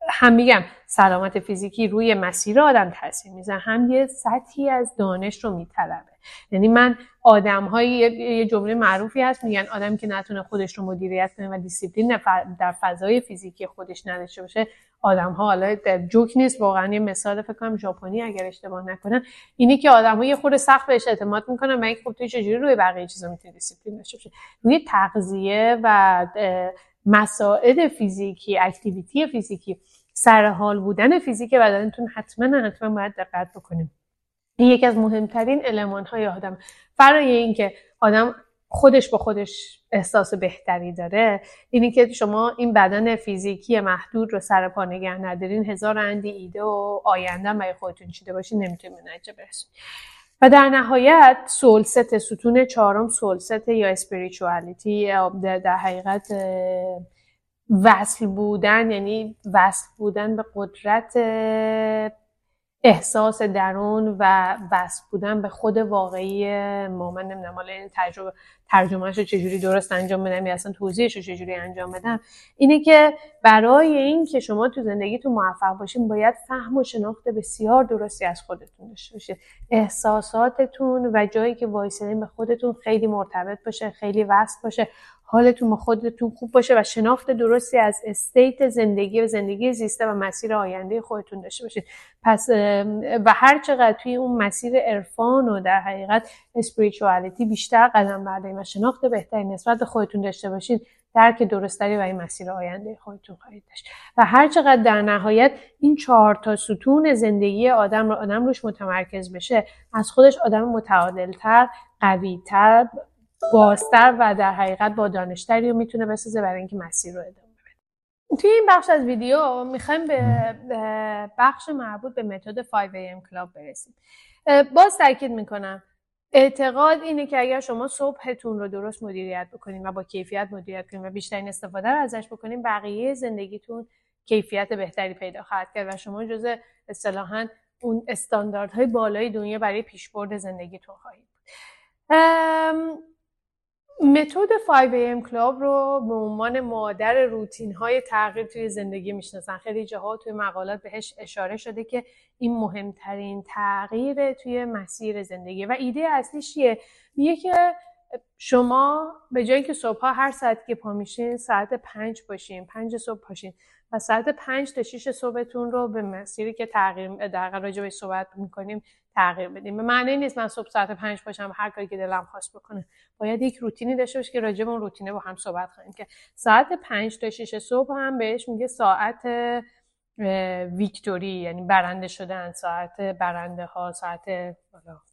هم میگم سلامت فیزیکی روی مسیر آدم تاثیر می‌ذارن هم یه سطحی از دانش رو میطلبه. یعنی من آدم های یه جمله معروفی هست میگن آدم که نتونه خودش رو مدیریت کنه و دیسیپلین در فضای فیزیکی خودش نداشته باشه آدم ها حالا جوک نیست. واقعا یه مثال فکر کنم ژاپنی اگر اشتباه نکنم اینی که آدم ها یه خود سخت بهش اعتماد می‌کنن و خب تو چجوری روی بقیه چیزا می‌تونی دیسیپلین داشته باشه روی تغذیه و مسائل فیزیکی activity فیزیکی. سر حال بودن فیزیک بدنتون حتما حتما باید دقت بکنیم. این یکی از مهمترین المان های آدم. برای اینکه آدم خودش با خودش احساس بهتری داره اینی که شما این بدن فیزیکی محدود رو سر پا نگه ندارین هزار اندی ایده و آینده برای خودتون چیده باشین نمی‌تونین به نتیجه برسید و در نهایت سولست ستون چهارم سولست یا اسپریچوالیتی در حقیقت وصل بودن یعنی وصل بودن به قدرت احساس درون و وصل بودن به خود واقعی ما. من نمی‌دونم حالا این تجربه ترجمهش رو چجوری درست انجام بدم یا اصلا توضیحش رو چجوری انجام بدم. اینه که برای این که شما تو زندگیتون موفق باشین باید فهم و شناخت بسیار درستی از خودتون داشته باشید احساساتتون و جایی که وایسادین به خودتون خیلی مرتبط باشه خیلی وصل باشه. حالتون با خودتون خوب باشه و شناخت درستی از استیت زندگی و زندگی زیسته و مسیر آینده خودتون داشته باشید پس و هر چقدر توی اون مسیر عرفان و در حقیقت اسپریچوالیتی بیشتر قدم بردارید و شناخت بهتری نسبت به خودتون داشته باشید درک درستری و این مسیر آینده خودتون خواهید داشت. و هر چقدر در نهایت این چهار تا ستون زندگی آدم رو آدم روش متمرکز بشه از خودش آدم متعادلتر قویتر بازتر و در حقیقت با دانشتری رو می‌تونه بسازه برای اینکه مسیر رو ادامه بده. توی این بخش از ویدیو می‌خوایم به بخش مربوط به متد 5am کلاب برسیم. باز تاکید می‌کنم اعتقاد اینه که اگر شما صبحتون رو درست مدیریت بکنین و با کیفیت مدیریت کنین و بیشترین استفاده رو ازش بکنین بقیه زندگیتون کیفیت بهتری پیدا خواهد کرد و شما جز اصطلاحا اون استانداردهای بالای دنیا برای پیشبرد زندگیتون خواهید بود. متد 5am کلاب رو به عنوان مادر روتین های تغییر توی زندگی می‌شناسن. خیلی جاها توی مقالات بهش اشاره شده که این مهمترین تغییر توی مسیر زندگی. و ایده اصلیش چیه؟ میگه که شما به جای اینکه صبحها هر ساعت که پا میشین ساعت پنج باشین پنج صبح پاشین و ساعت پنج تا شیش صبحتون رو به مسیری که تغییر در راجع به صحبت می‌کنیم تغییر بدیم به معنی نیست من صبح ساعت پنج باشم هر کاری که دلم خواست بکنه باید یک روتینی داشته باشه که راجع به اون روتینه با هم صحبت کنیم که ساعت پنج تا شیش صبح هم بهش میگه ساعت ویکتوری یعنی برنده شدن ساعت برنده ها ساعت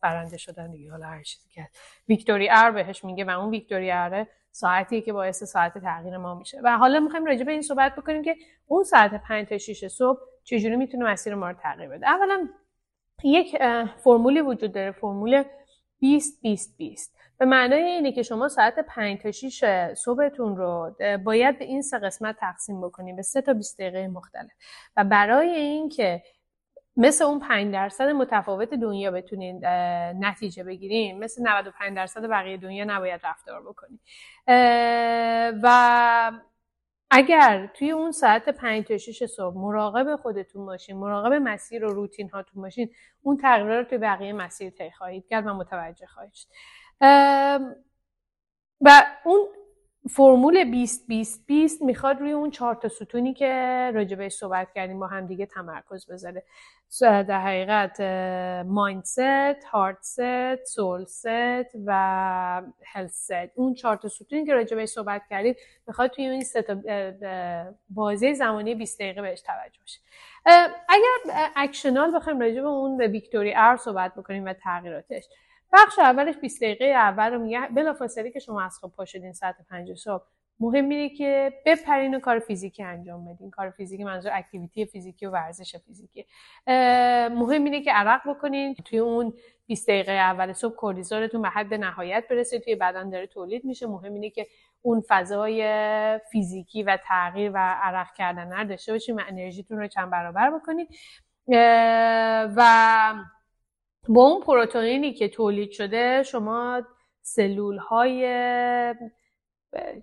برنده شدن دیگه حالا هر چیزی که ویکتوری ار بهش میگه و اون ویکتوری اره ساعتی که باعث ساعت تغییر ما میشه. و حالا می‌خوایم راجع به این صحبت بکنیم که اون ساعت 5 تا 6 صبح چجوری می‌تونه مسیر ما رو تغییر بده. اولا یک فرمولی وجود داره فرمول 20 20 20 به معنای اینه که شما ساعت 5 تا 6 صبحتون رو باید به این سه قسمت تقسیم بکنید به سه تا 20 دقیقه مختلف. و برای اینکه مثل اون 5 درصد متفاوت دنیا بتونین نتیجه بگیرین مثل 95 درصد بقیه دنیا نباید رفتار بکنید و اگر توی اون ساعت 5 تا 6 صبح مراقب خودتون باشین مراقب مسیر و روتین هاتون باشین اون تغییرات رو توی بقیه مسیر طی خواهید کرد و متوجه خواهید شد. و اون فرمول 20 20 20 می‌خواد روی اون چهار تا ستونی که راجبش صحبت کردیم با هم دیگه تمرکز بذاره. در حقیقت mindset، heartset، soulset و healthset اون چهار تا ستونی که راجبش صحبت کردید می‌خواد توی این سه تا بازه زمانی 20 دقیقه بهش توجه باشه اگر actional بخوایم راجب اون به victory hour صحبت بکنیم و تغییراتش. بخش اولش 20 دقیقه اول رو میگه بلافاصله که شما از خواب پا شدین ساعت 5 صبح مهم اینه که بپرین و کار فیزیکی انجام بدین. کار فیزیکی منظور activity فیزیکی و ورزش فیزیکی. مهم اینه که عرق بکنین توی اون 20 دقیقه اول صبح کورتیزولتون به حد نهایت برسه توی بدن داره تولید میشه. مهم اینه که اون فضای فیزیکی و تغییر و عرق کردن رو داشته باشین و انرژیتون رو چند برابر بکنید و با اون پروتئینی که تولید شده شما سلول های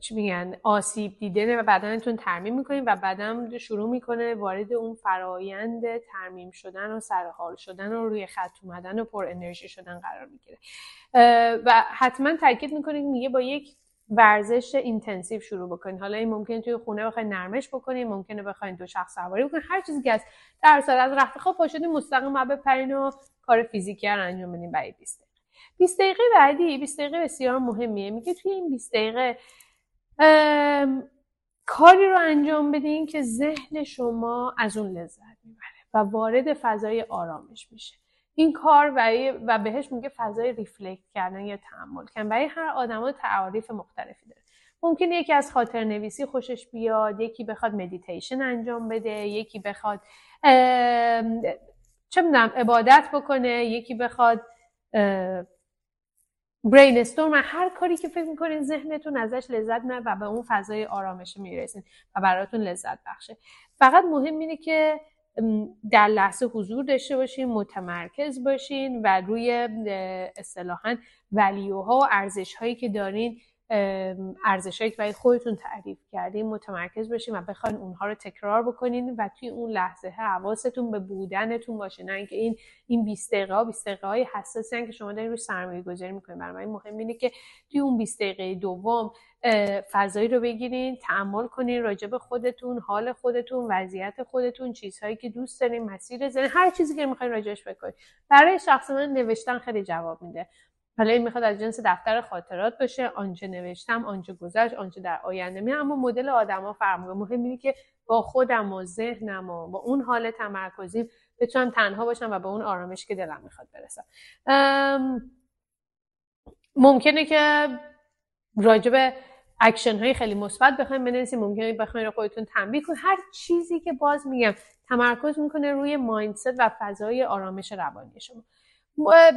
چی میگن آسیب دیده و بدنتون ترمیم می‌کنید و بدن شروع می‌کنه وارد اون فرایند ترمیم شدن و سرحال شدن و روی خط اومدن و پر انرژی شدن قرار می‌گیره. و حتما تاکید می‌کنید میگه با یک ورزش intensive شروع بکنید. حالا این ممکنه توی خونه بخواید نرمش بکنید ممکنه بخواید دوچرخه سواری بکنید. هر چیزی که از در از رخت خواب پاشدین مستقیم بپرین و کار فیزیکی رو انجام بدین برای 20 دقیقه. 20 دقیقه بعدی 20 دقیقه بسیار مهمیه. میگه توی این 20 دقیقه کاری رو انجام بدین که ذهن شما از اون لذت می‌بره و وارد فضای آرامش میشه. این کار برای و بهش میگه فضای reflect کردن یا تأمل کردن. برای هر آدم تعاریف مختلفی داره. ممکن یکی از خاطر نویسی خوشش بیاد یکی بخواد مدیتیشن انجام بده یکی بخواد چه می‌دونم عبادت بکنه یکی بخواد برین استورم هر کاری که فکر می‌کنین ذهنتون ازش لذت نه و به اون فضای آرامش می‌رسین و براتون لذت بخشه. فقط مهم اینه که در لحظه حضور داشته باشین متمرکز باشین و روی اصطلاحا ولیوها و ارزش هایی که دارین ارزشهایی که برای خودتون تعریف کردین متمرکز باشین و بخواین اونها رو تکرار بکنین و توی اون لحظه حواستون به بودنتون باشه. نه اینکه این این 20 دقیقه ها 20 دقیقه های حساسی که شما دارین روی سرمایه گذاری می‌کنین. برای مهم اینه که توی اون 20 دقیقه دوم فضایی رو بگیرین تعمل کنین راجع به خودتون حال خودتون وضعیت خودتون چیزهایی که دوست دارین مسیر زنی هر چیزی که می‌خواین راجعش بکنین. برای شخص من نوشتن خیلی جواب میده. حالا این می‌خواد از جنس دفتر خاطرات باشه آنچه نوشتم آنچه گذشت آنچه در آینده می اما مدل آدما فرق می‌کنه مهم اینه که با خودم و ذهنم و با اون حال تمرکزی بتونم تنها باشم و به اون آرامش که دلم می‌خواد برسم. ممکنه که راجب اکشن های خیلی مثبت بخوایم بنویسیم. ممکنه بخوایم خودتون تنبیه کن هر چیزی که باز میگم تمرکز می‌کنه روی mindset و فضای آرامش روانی شما.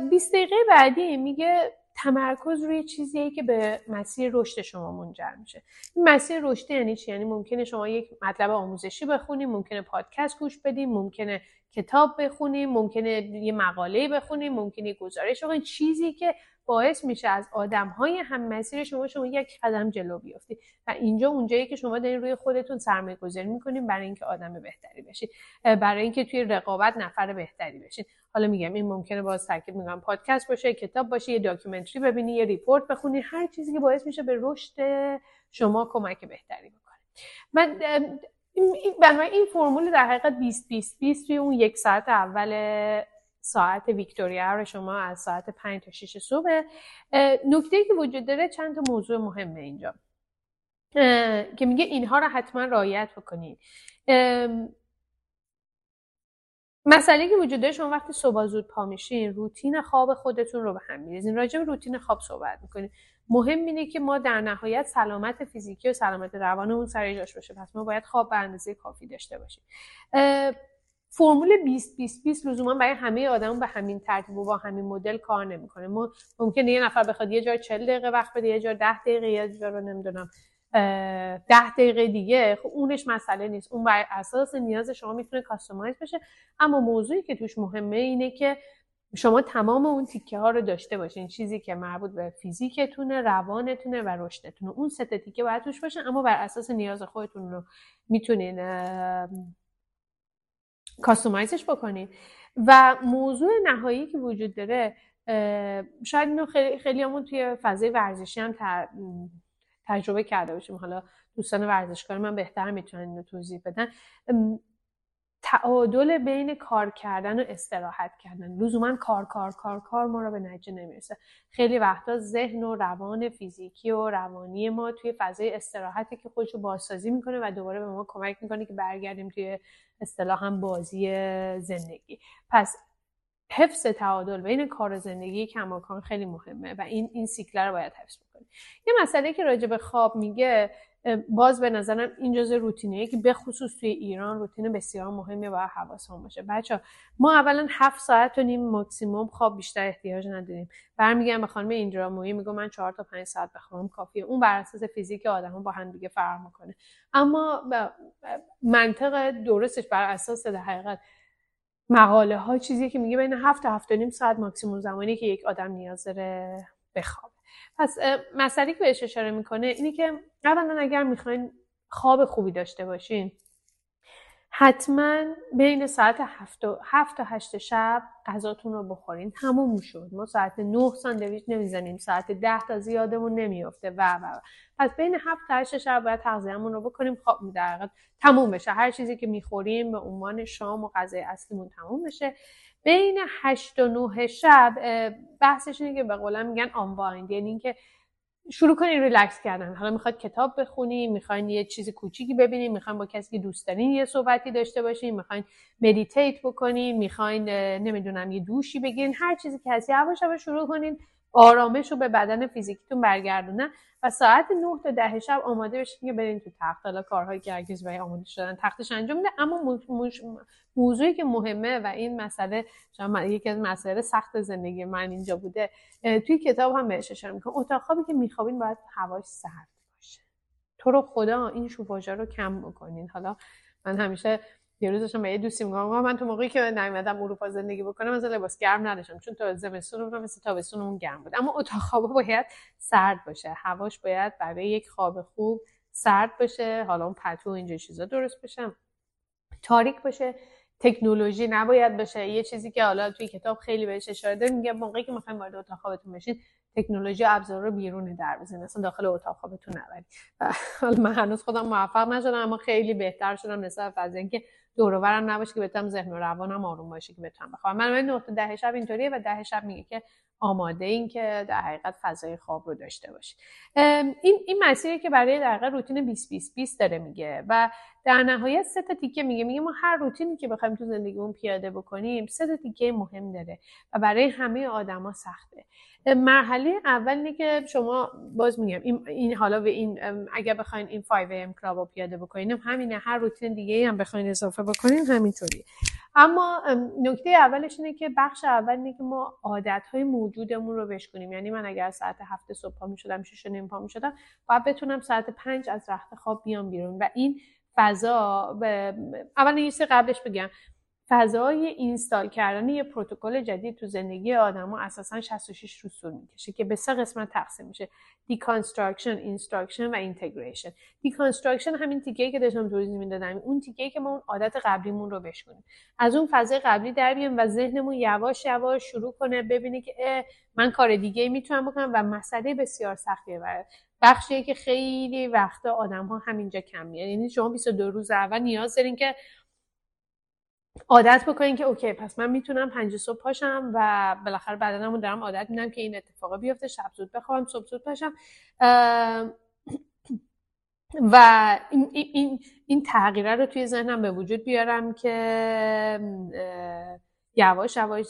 20 دقیقه بعدی میگه تمرکز روی چیزیه که به مسیر رشد شما منجر میشه. این مسیر رشد یعنی چی؟ یعنی ممکنه شما یک مطلب آموزشی بخونیم ممکنه پادکست گوش بدیم ممکنه کتاب بخونیم ممکنه یه مقاله بخونیم ممکنه گزارش بخونیم چیزی که باعث میشه از آدم های هم مسیر شما شما یک قدم جلو بیفتید و اینجا اونجایی که شما دارین روی خودتون سرمایه گذاری می‌کنین برای اینکه آدم بهتری بشید برای اینکه توی رقابت نفر بهتری بشید حالا میگم این ممکنه باز تاکید میگم پادکست باشه کتاب باشه یه documentary ببینی یه report بخونی هر چیزی که باعث میشه به رشد شما کمک بهتری بکنه. من این این فرمول در حقیقت 20 20 20 توی اون یک ساعت اول ساعت ویکتوریا رو شما از ساعت 5 تا 6 صبح. نکته که وجود داره چند تا موضوع مهمه اینجا. که میگه اینها رو حتما رعایت بکنید مسئله که وجود داره شما وقتی صبح زود پا میشین روتین خواب خودتون رو به هم میریزین. راجع به روتین خواب صحبت می‌کنید مهم اینه که ما در نهایت سلامت فیزیکی و سلامت روانمون سر جاش باشه پس ما باید خواب به اندازه کافی داشته باشیم. فرمول 20 20 20 لزوما برای همه آدم به همین ترتیب و با همین مدل کار نمی‌کنه. ما ممکنه یه نفر بخواد یه جا 40 دقیقه وقت بده یه جا 10 دقیقه یه جا رو نمی‌دونم ده دقیقه دیگه. خب اونش مسئله نیست. اون بر اساس نیاز شما می‌تونه کاستومایز بشه. اما موضوعی که توش مهمه اینه که شما تمام اون تیکه ها رو داشته باشین. چیزی که مربوط به فیزیکتونه روانتونه و رشدتونه. اون سه تیکه باید توش باشه اما بر اساس نیاز خودتون رو می‌تونین کاستومایزش بکنین و موضوع نهایی که وجود داره شاید اینو خیلی خیلی همون توی فضای ورزشی هم تجربه کرده باشیم. حالا دوستان ورزشکار من بهتر می‌تونن اینو توضیح بدن. تعادل بین کار کردن و استراحت کردن. لزوما کار کار کار کار ما رو به نتیجه نمی‌رسه. خیلی وقتا ذهن و روان فیزیکی و روانی ما توی فضای استراحتی که خودش رو بازسازی می‌کنه و دوباره به ما کمک می‌کنه که برگردیم توی اصطلاح هم بازی زندگی. پس حفظ تعادل بین کار و زندگی کماکان خیلی مهمه و این این سیکل رو باید حفظ بکنیم. یه مسئله که راجع به خواب میگه باز به نظرم این جزء روتینیه که به خصوص توی ایران روتین بسیار مهمی باید حواسمون باشه. بچه ما اولا هفت ساعت و نیم ماکسیموم خواب بیشتر احتیاج نداریم. برمیگردم به خانم ایندرا مویی میگم من چهار تا پنج ساعت بخوام کافیه. اون بر اساس فیزیک آدم با هم دیگه فرق می‌کنه. اما منطق درستش بر اساس در حقیقت مقاله ها چیزی که میگه بین هفت تا هفت نیم ساعت ماکسیموم زمانی که یک آدم نیاز داره بخوابه. پس مسئله که بهش اشاره می‌کنه اینه که اولا اگر می‌خواین خواب خوبی داشته باشین حتما بین ساعت هفت, و هفت تا هشت شب غذاتون رو بخورین. تموم شد. ما ساعت نه ساندویچ نمی‌زنیم. ساعت ده تا زیادمون نمیافته. و و پس بین هفت تا هشت شب باید تغذیهمون رو بکنیم. خواب در تموم بشه. هر چیزی که می‌خوریم به عنوان شام و غذای اصلیمون تموم بشه. بین هشت و نه شب بحثش اینه که به قولم میگن unwind یعنی اینکه شروع کنین ریلکس کردن. حالا می‌خواد کتاب بخونین می‌خواین یه چیز کوچیکی ببینین می‌خواین با کسی که دوست دارین یه صحبتی داشته باشین می‌خواین meditate بکنین می‌خواین نمی‌دونم یه دوشی بگیرین هر چیزی که هست یواش یواش شروع کنین. آرامش رو به بدن فیزیکیتون برگردونه و ساعت 9 تا ده شب آماده بشین که برین تو تخت. حالا کارهایی که هرگز برای آماده شدن تختش انجام میده اما موضوعی که مهمه و این مسئله یکی از مسائل سخت زندگی من اینجا بوده توی کتاب هم بهش اشاره می‌کنم. اتاق خوابی که میخوابین باید هواش سرد باشه. تو رو خدا این شوفاژا رو کم بکنین. حالا من همیشه یه روز داشتم به یه دوستی میگم من تو موقعی که نیومدم اروپا زندگی بکنم مثلا لباس گرم نداشتم چون تا زمستون رو مثل تابستون اون گرم بود. اما اتاق خواب باید سرد باشه هواش باید برای یک خواب خوب سرد باشه حالا اون پتو اینجا چیزا درست بشه تاریک باشه تکنولوژی نباید باشه. یه چیزی که حالا توی کتاب خیلی بهش اشاره داره میگه موقعی که می‌خوایم وارد اتاق خوابتون بشین تکنولوژی ابزار رو بیرون در بزنید اصلا داخل اتاق خوابتون نبرید حالا من هنوز خودم موفق نشدم اما خیلی بهتر شدم نسبت از اینکه دور نباشه که بتونم ذهن و روانم آروم باشه که بتونم بخوام من نقطه ده شب اینطوریه و ده شب میگه که آماده این که در حقیقت فضای خواب رو داشته باشید این این مسیری که برای در حقیقت روتین 20 20 20 داره میگه و در نهایت سه تا تیکه میگه. میگه ما هر روتینی که بخوایم تو زندگیمون پیاده بکنیم سه تا تیکه مهم داره و برای همه آدما سخته. مرحله اول اینه که شما باز میگم این, حالا به این اگر بخواین این 5 ام کلاب رو پیاده بکنین همینه هر روتین دیگه هم بخواین اضافه بکنین همینطوری اما نکته اولش اینه که بخش اول اینه که ما عادت های موجودمون رو بشکنیم. یعنی من اگر ساعت هفت صبح پا می‌شدم شش نیم پا می‌شدم باید بتونم ساعت پنج از رخت خواب بیام بیرون. و این فضا اول یه قبلش بگم. فضای install کردن یه پروتکل جدید تو زندگی آدما اساسا 66 روز طول می‌کشه که به سه قسمت تقسیم میشه. deconstruction instruction و integration deconstruction همین تیکه که داشتم توضیح می‌دادم. اون تیکه که ما اون عادت قبلیمون رو بشکنیم. از اون فضای قبلی در و ذهنمون یواش یواش شروع کنه ببینه که من کار دیگه می‌تونم بکنم و مسئله بسیار سختیه و بخشیه که خیلی وقتا آدم ها همینجا کم میاد یعنی شما 22 روز اول نیاز دارین که عادت بکنین که اوکی پس من می‌تونم پنج صبح پاشم و بالاخره بدنمو دارم عادت میدم که این اتفاق بیفته شب زود بخوام صبح زود پاشم. و این, این, این تغییره رو توی ذهنم به وجود بیارم که یواش یواش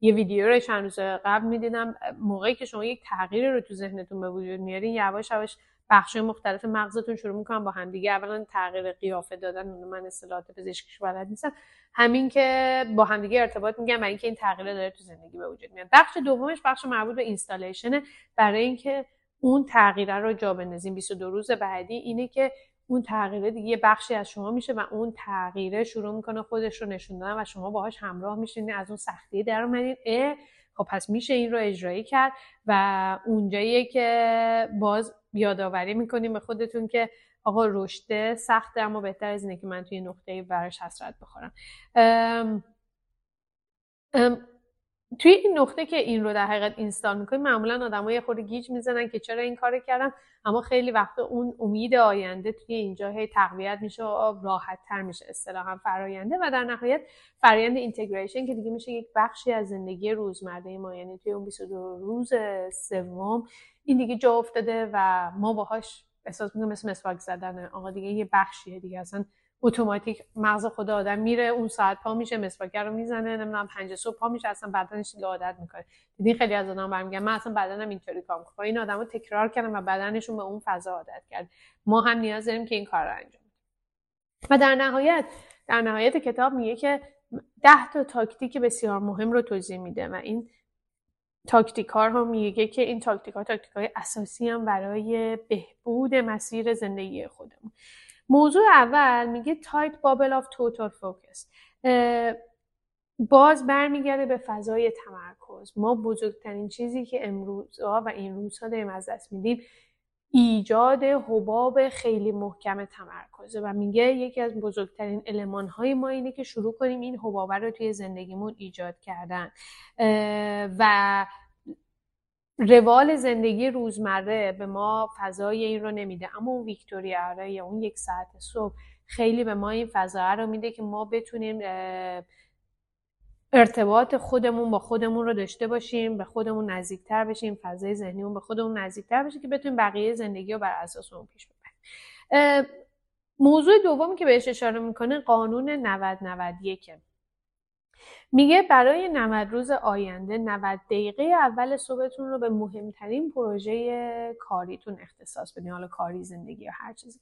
یه ویدیو رو چند روز قبل می‌دیدم. موقعی که شما یک تغییر رو تو ذهنتون به وجود میارین یواش یواش بخش مختلف مغزتون شروع می‌کنن با همدیگه. اولا تغییر قیافه دادن من اصطلاحات پزشکیش بلد نیستم. همین که با همدیگه ارتباط میگن و اینکه این تغییر داره تو زندگی به وجود میاد. بخش دومش بخش مربوط به اینستالیشن برای اینکه اون تغییره رو جا بندازیم. 22 روز بعدی اینه که اون تغییره دیگه یه بخشی از شما میشه و اون تغییره شروع می‌کنه خودش رو نشون دادن و شما باهاش همراه میشین. از اون سختی در اومدین. خب پس میشه این رو اجرایی کرد و اونجاییه که باز یادآوری می‌کنیم به خودتون که آقا رشده سخته اما بهتر از اینه که من توی نقطه براش حسرت بخورم. توی این نقطه که این رو در حقیقت اینستال می‌کنیم معمولا آدمای یه خورده گیج می‌زنن که چرا این کار کردم اما خیلی وقت اون امید آینده توی اینجا هی تقویت میشه و راحت تر میشه اصطلاحا فراینده و در نهایت فرایند اینتگریشن که دیگه میشه یک بخشی از زندگی روزمره ما. یعنی توی اون 22 روز سوم این دیگه جا افتاده و ما باهاش احساس می‌کنم مثل مسواک زدن. آقا دیگه یه بخشیه دیگه اصلا اتوماتیک مغز خود آدم میره اون ساعت پا میشه مسواک رو می‌زنه نمی‌دونم پنج صبح پا میشه اصلا بدنش عادت می‌کنه. دیدین خیلی از آدم برمیگن من اصلا بدنم اینطوری کار می‌کنه. این آدمو تکرار کردن و بدنشون به اون فضا عادت کرد. ما هم نیاز داریم که این کار رو انجام و در نهایت در نهایت کتاب میگه که ده تا تاکتیک بسیار مهم رو توضیح میده و این تاکتیک ها میگه که این تاکتیک ها تاکتیک های اساسی هم برای بهبود مسیر زندگی خودمون. موضوع اول میگه tight bubble of total focus باز برمیگرده به فضای تمرکز. ما بزرگترین چیزی که امروزها و این روزها داریم از دست میدیم ایجاد حباب خیلی محکم تمرکزه و میگه یکی از بزرگترین علمان های ما اینه که شروع کنیم این حبابه رو توی زندگیمون ایجاد کردن. و روال زندگی روزمره به ما فضای این رو نمیده. اما اون ویکتوریا یا اون یک ساعت صبح خیلی به ما این فضا رو میده که ما بتونیم ارتباط خودمون با خودمون رو داشته باشیم به خودمون نزدیکتر بشیم فضای ذهنیمون به خودمون نزدیکتر بشه که بتونیم بقیه زندگی رو بر اساس اون پیش ببریم. موضوع دومی که بهش اشاره می‌کنه قانون 90 91 میگه برای 90 روز آینده 90 دقیقه اول صبحتون رو به مهمترین پروژه کاریتون اختصاص بدین حالا کاری زندگی یا هر چیزی.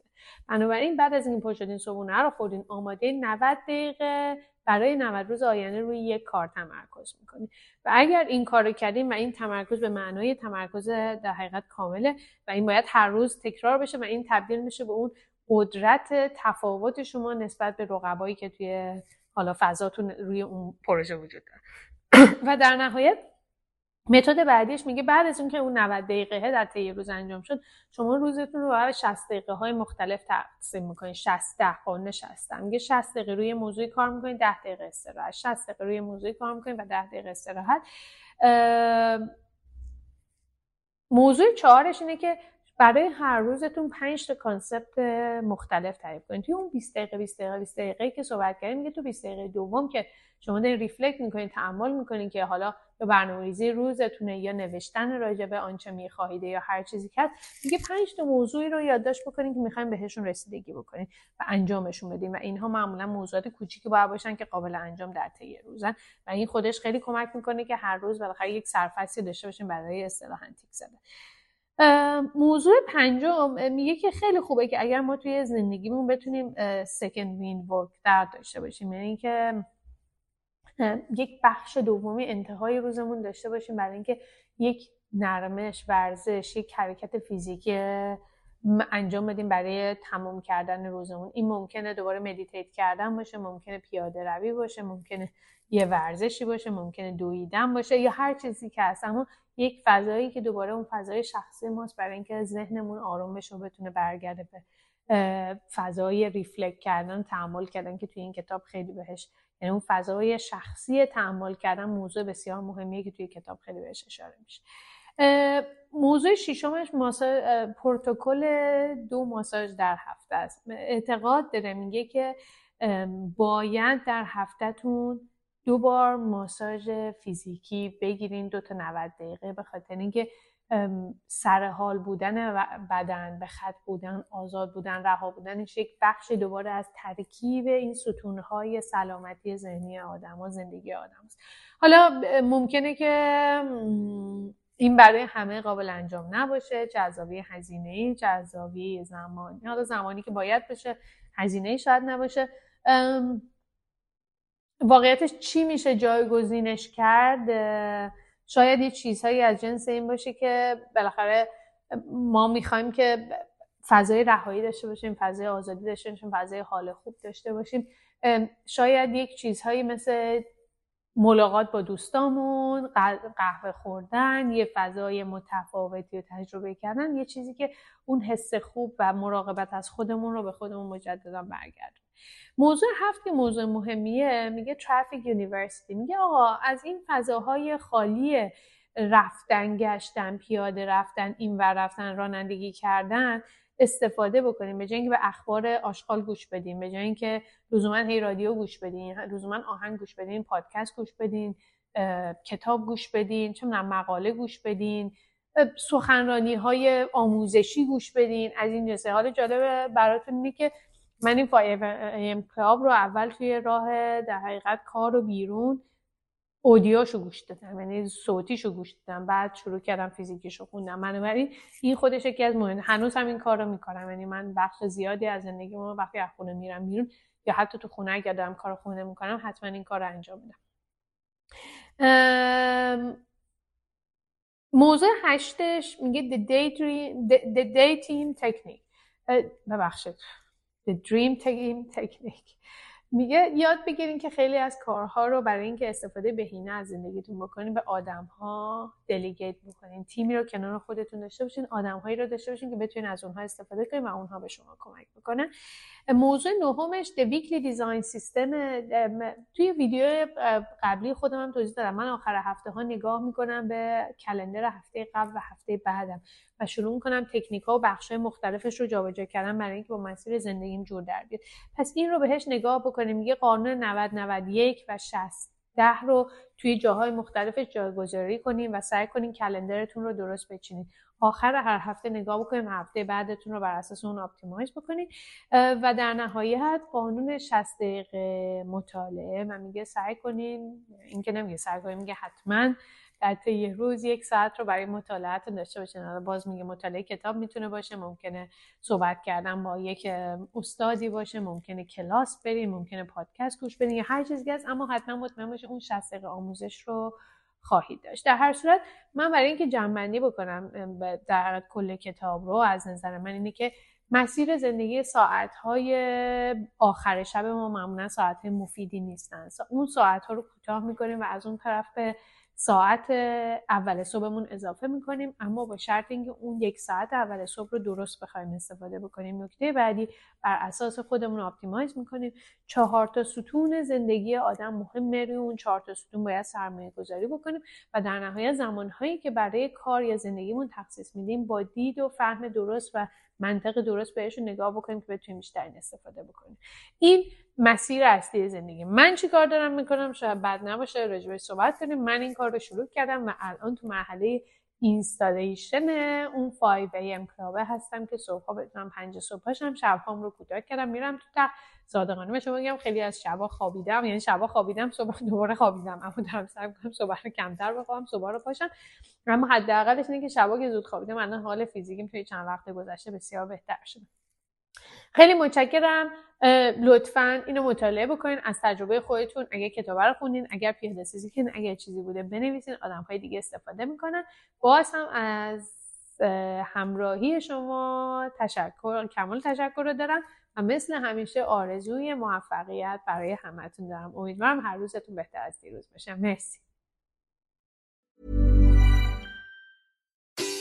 بنابراین بعد از این پشتین صبحونه رو خوردین آماده 90 دقیقه برای 90 روز آینده روی یک کار تمرکز می‌کنید و اگر این کار رو کردیم و این تمرکز به معنای تمرکز در حقیقت کامله و این باید هر روز تکرار بشه و این تبدیل میشه به اون قدرت تفاوت شما نسبت به رقبایی که توی حالا فضاتون روی اون پروژه وجود داره. و در نهایت متد بعدیش میگه بعد از اینکه اون 90 دقیقه در طی روز انجام شد شما روزتون رو برای 60 دقیقه های مختلف تقسیم می‌کنید 60 ده قانون 60 میگه 60 دقیقه روی موضوعی کار می‌کنید 10 دقیقه استراحت. 60 دقیقه روی موضوعی کار می‌کنید و 10 دقیقه استراحت. موضوع چهارش اینه که برای هر روزتون 5 تا concept مختلف تعریف کنید. توی اون 20 دقیقه 20 دقیقه 20 دقیقه که صحبت کردیم میگه تو 20 دقیقه دوم که شما دارین reflect می‌کنید تأمل می‌کنید که حالا یا برنامه‌ریزی روزتونه یا نوشتن راجع به آنچه می‌خواهید یا هر چیزی که میگه 5 تا موضوعی رو یادداشت بکنید که می‌خوایم بهشون رسیدگی بکنید و انجامشون بدیم و اینها معمولا موضوعات کوچیکی باید باشن که قابل انجام در طی روزن. و این خودش خیلی کمک می‌کنه که هر روز بالاخره یک سرفصلی داشته باشیم برای اصطلاحا تیک زدن موضوع پنجم میگه که خیلی خوبه که اگر ما توی زندگیمون بتونیم second wind workout داشته باشیم یعنی اینکه یک بخش دومی انتهای روزمون داشته باشیم برای اینکه یک نرمش ورزش یک حرکت فیزیکی انجام بدیم برای تمام کردن روزمون. این ممکنه دوباره meditate کردن باشه ممکنه پیاده روی باشه ممکنه یه ورزشی باشه ممکنه دویدن باشه یا هر چیزی که هست. اما یک فضایی که دوباره اون فضای شخصی ماست برای اینکه ذهنمون آروم بشه و بتونه برگرده به فضای ریفلکت کردن تعمل کردن که توی این کتاب خیلی بهش یعنی اون فضای شخصی تعمل کردن موضوع بسیار مهمیه که توی کتاب خیلی بهش اشاره میشه. موضوع ششمش ماساژ پروتکل دو ماساژ در هفته است. اعتقاد داره میگه که باید در هفتهتون دو بار ماساژ فیزیکی بگیرین دو تا 90 دقیقه به خاطر اینکه سر حال بودن بدن به خط بودن آزاد بودن رها بودنش یک بخش دوباره از ترکیب این ستونهای سلامتی ذهنی آدم و زندگی آدم است. حالا ممکنه که این برای همه قابل انجام نباشه. جذابی هزینه جذابی زمانی. حالا زمانی که باید بشه هزینه شاید نباشه. واقعیتش چی میشه جایگزینش کرد؟ شاید یه چیزهایی از جنس این باشه که بالاخره ما می‌خوایم که فضای رهایی داشته باشیم فضای آزادی داشته باشیم فضای حال خوب داشته باشیم. شاید یک چیزهایی مثل ملاقات با دوستامون قهوه خوردن یه فضای متفاوتی رو تجربه کردن یه چیزی که اون حس خوب و مراقبت از خودمون رو به خودمون مجددا برگردون موضوع هفت که موضوع مهمیه میگه traffic university میگه آقا از این فضاهای خالی رفتن گشتن پیاده رفتن این و رفتن رانندگی کردن استفاده بکنیم. به جای اینکه به اخبار آشغال گوش بدیم به جای اینکه لزوما هی رادیو گوش بدین لزوما آهنگ گوش بدین پادکست گوش بدین کتاب گوش بدین چه مقاله گوش بدین سخنرانی های آموزشی گوش بدین. از این جنسه. حال جالب براتون اینه که من این Five AM Club رو اول توی راه در حقیقت کار و بیرون audio شو گوش دادم. یعنی صوتیشو گوش دادم. بعد شروع کردم فیزیکیشو خوندم. من این خودش یکی از مهم هنوز هم این کار رو می‌کنم. یعنی من بخش زیادی از زندگی ما وقتی از خونه میرم بیرون یا حتی تو خونه اگر دارم کار خونه می‌کنم حتما این کار رو انجام میدم. موضوع هشتش میگه the dating, the, dating technique. ببخشید. The dream taking technique میگه یاد بگیرین که خیلی از کارها رو برای اینکه استفاده بهینه از زندگیتون بکنین به آدمها دلیگیت بکنین. تیمی رو کنار خودتون داشته باشین آدمهایی رو داشته باشین که بتونین از اونها استفاده کنین و اونها به شما کمک بکنن. موضوع نهمش د ویکلی دیزاین سیستم توی ویدیو قبلی خودم هم توضیح دادم. من آخر هفته ها نگاه می‌کنم به calendar هفته قبل و هفته بعدم و شروع می‌کنم تکنیک ها و بخش مختلفش رو جابجا کردن برای اینکه با مسیر زندگیم جور در بیاد. پس این رو بهش نگاه بکنیم میگه قانون 90 91 و 60 ده رو توی جاهای مختلفش جایگذاری کنیم و سعی کنیم calendar تون رو درست بچینید آخر هر هفته نگاه بکنیم هفته بعدتون رو بر اساس اون optimize بکنید و در نهایت قانون 60 دقیقه مطالعه و میگه سعی کنین این که نمیگه سعی کنین میگه حتما در طی روز یک ساعت رو برای مطالعت داشته باشین. باز میگه مطالعه کتاب می‌تونه باشه ممکنه صحبت کردن با یک استادی باشه ممکنه کلاس بریم ممکنه پادکست گوش بدین یا هر چیزی هست اما حتما مطمئن باشه اون 60 دقیقه آموزش رو خواهید داشت. در هر صورت من برای اینکه جنبندی بکنم در کل کتاب رو از نظر من اینه که مسیر زندگی ساعتهای آخر شب ما معمولا ساعتهای مفیدی نیستن. اون ساعت رو کوتاه می‌کنیم و از اون طرف به ساعت اول صبحمون اضافه می‌کنیم اما با شرط اینکه اون یک ساعت اول صبح رو درست بخوایم استفاده بکنیم. نکته بعدی بر اساس خودمون optimize می‌کنیم. چهار تا ستون زندگی آدم مهمه. روی اون چهار تا ستون باید سرمایه گذاری بکنیم و در نهایت زمانهایی که برای کار یا زندگیمون تخصیص میدیم با دید و فهم درست و منطق درست بهشون نگاه بکنیم که بتونیم بیشترین استفاده بکنیم. این مسیر اصلی زندگی. من چی کار دارم می‌کنم؟ شاید بد نباشه راجبش صحبت کنیم. من این کار رو شروع کردم و الان تو مرحله اینستالیشن اون 5 ام کلابه هستم که صبحها بتونم پنج صبح پاشم شبهام رو کوتاه کردم میرم تو تخت صادقانه به شما بگم خیلی از شبا خوابیدم. یعنی شبا خوابیدم صبح دوباره خوابیدم. اما دارم سعی می‌کنم صبح رو کمتر بخوابم صبح رو پاشم. اما حداقلش اینه که شبا که زود خوابیدم الان حال فیزیکیم توی چند وقت گذشته بسیار بهتر شده. خیلی متشکرم. لطفا اینو مطالعه بکنین از تجربه خودتون. اگر کتاب رو خوندین اگر پیاده سازی کردین اگر چیزی بوده بنویسین. آدم های دیگه استفاده می‌کنن. باز هم از همراهی شما تشکر کمال تشکر رو دارم و مثل همیشه آرزوی موفقیت برای همتون دارم. امیدوارم هر روزتون بهتر از دیروز باشه. مرسی.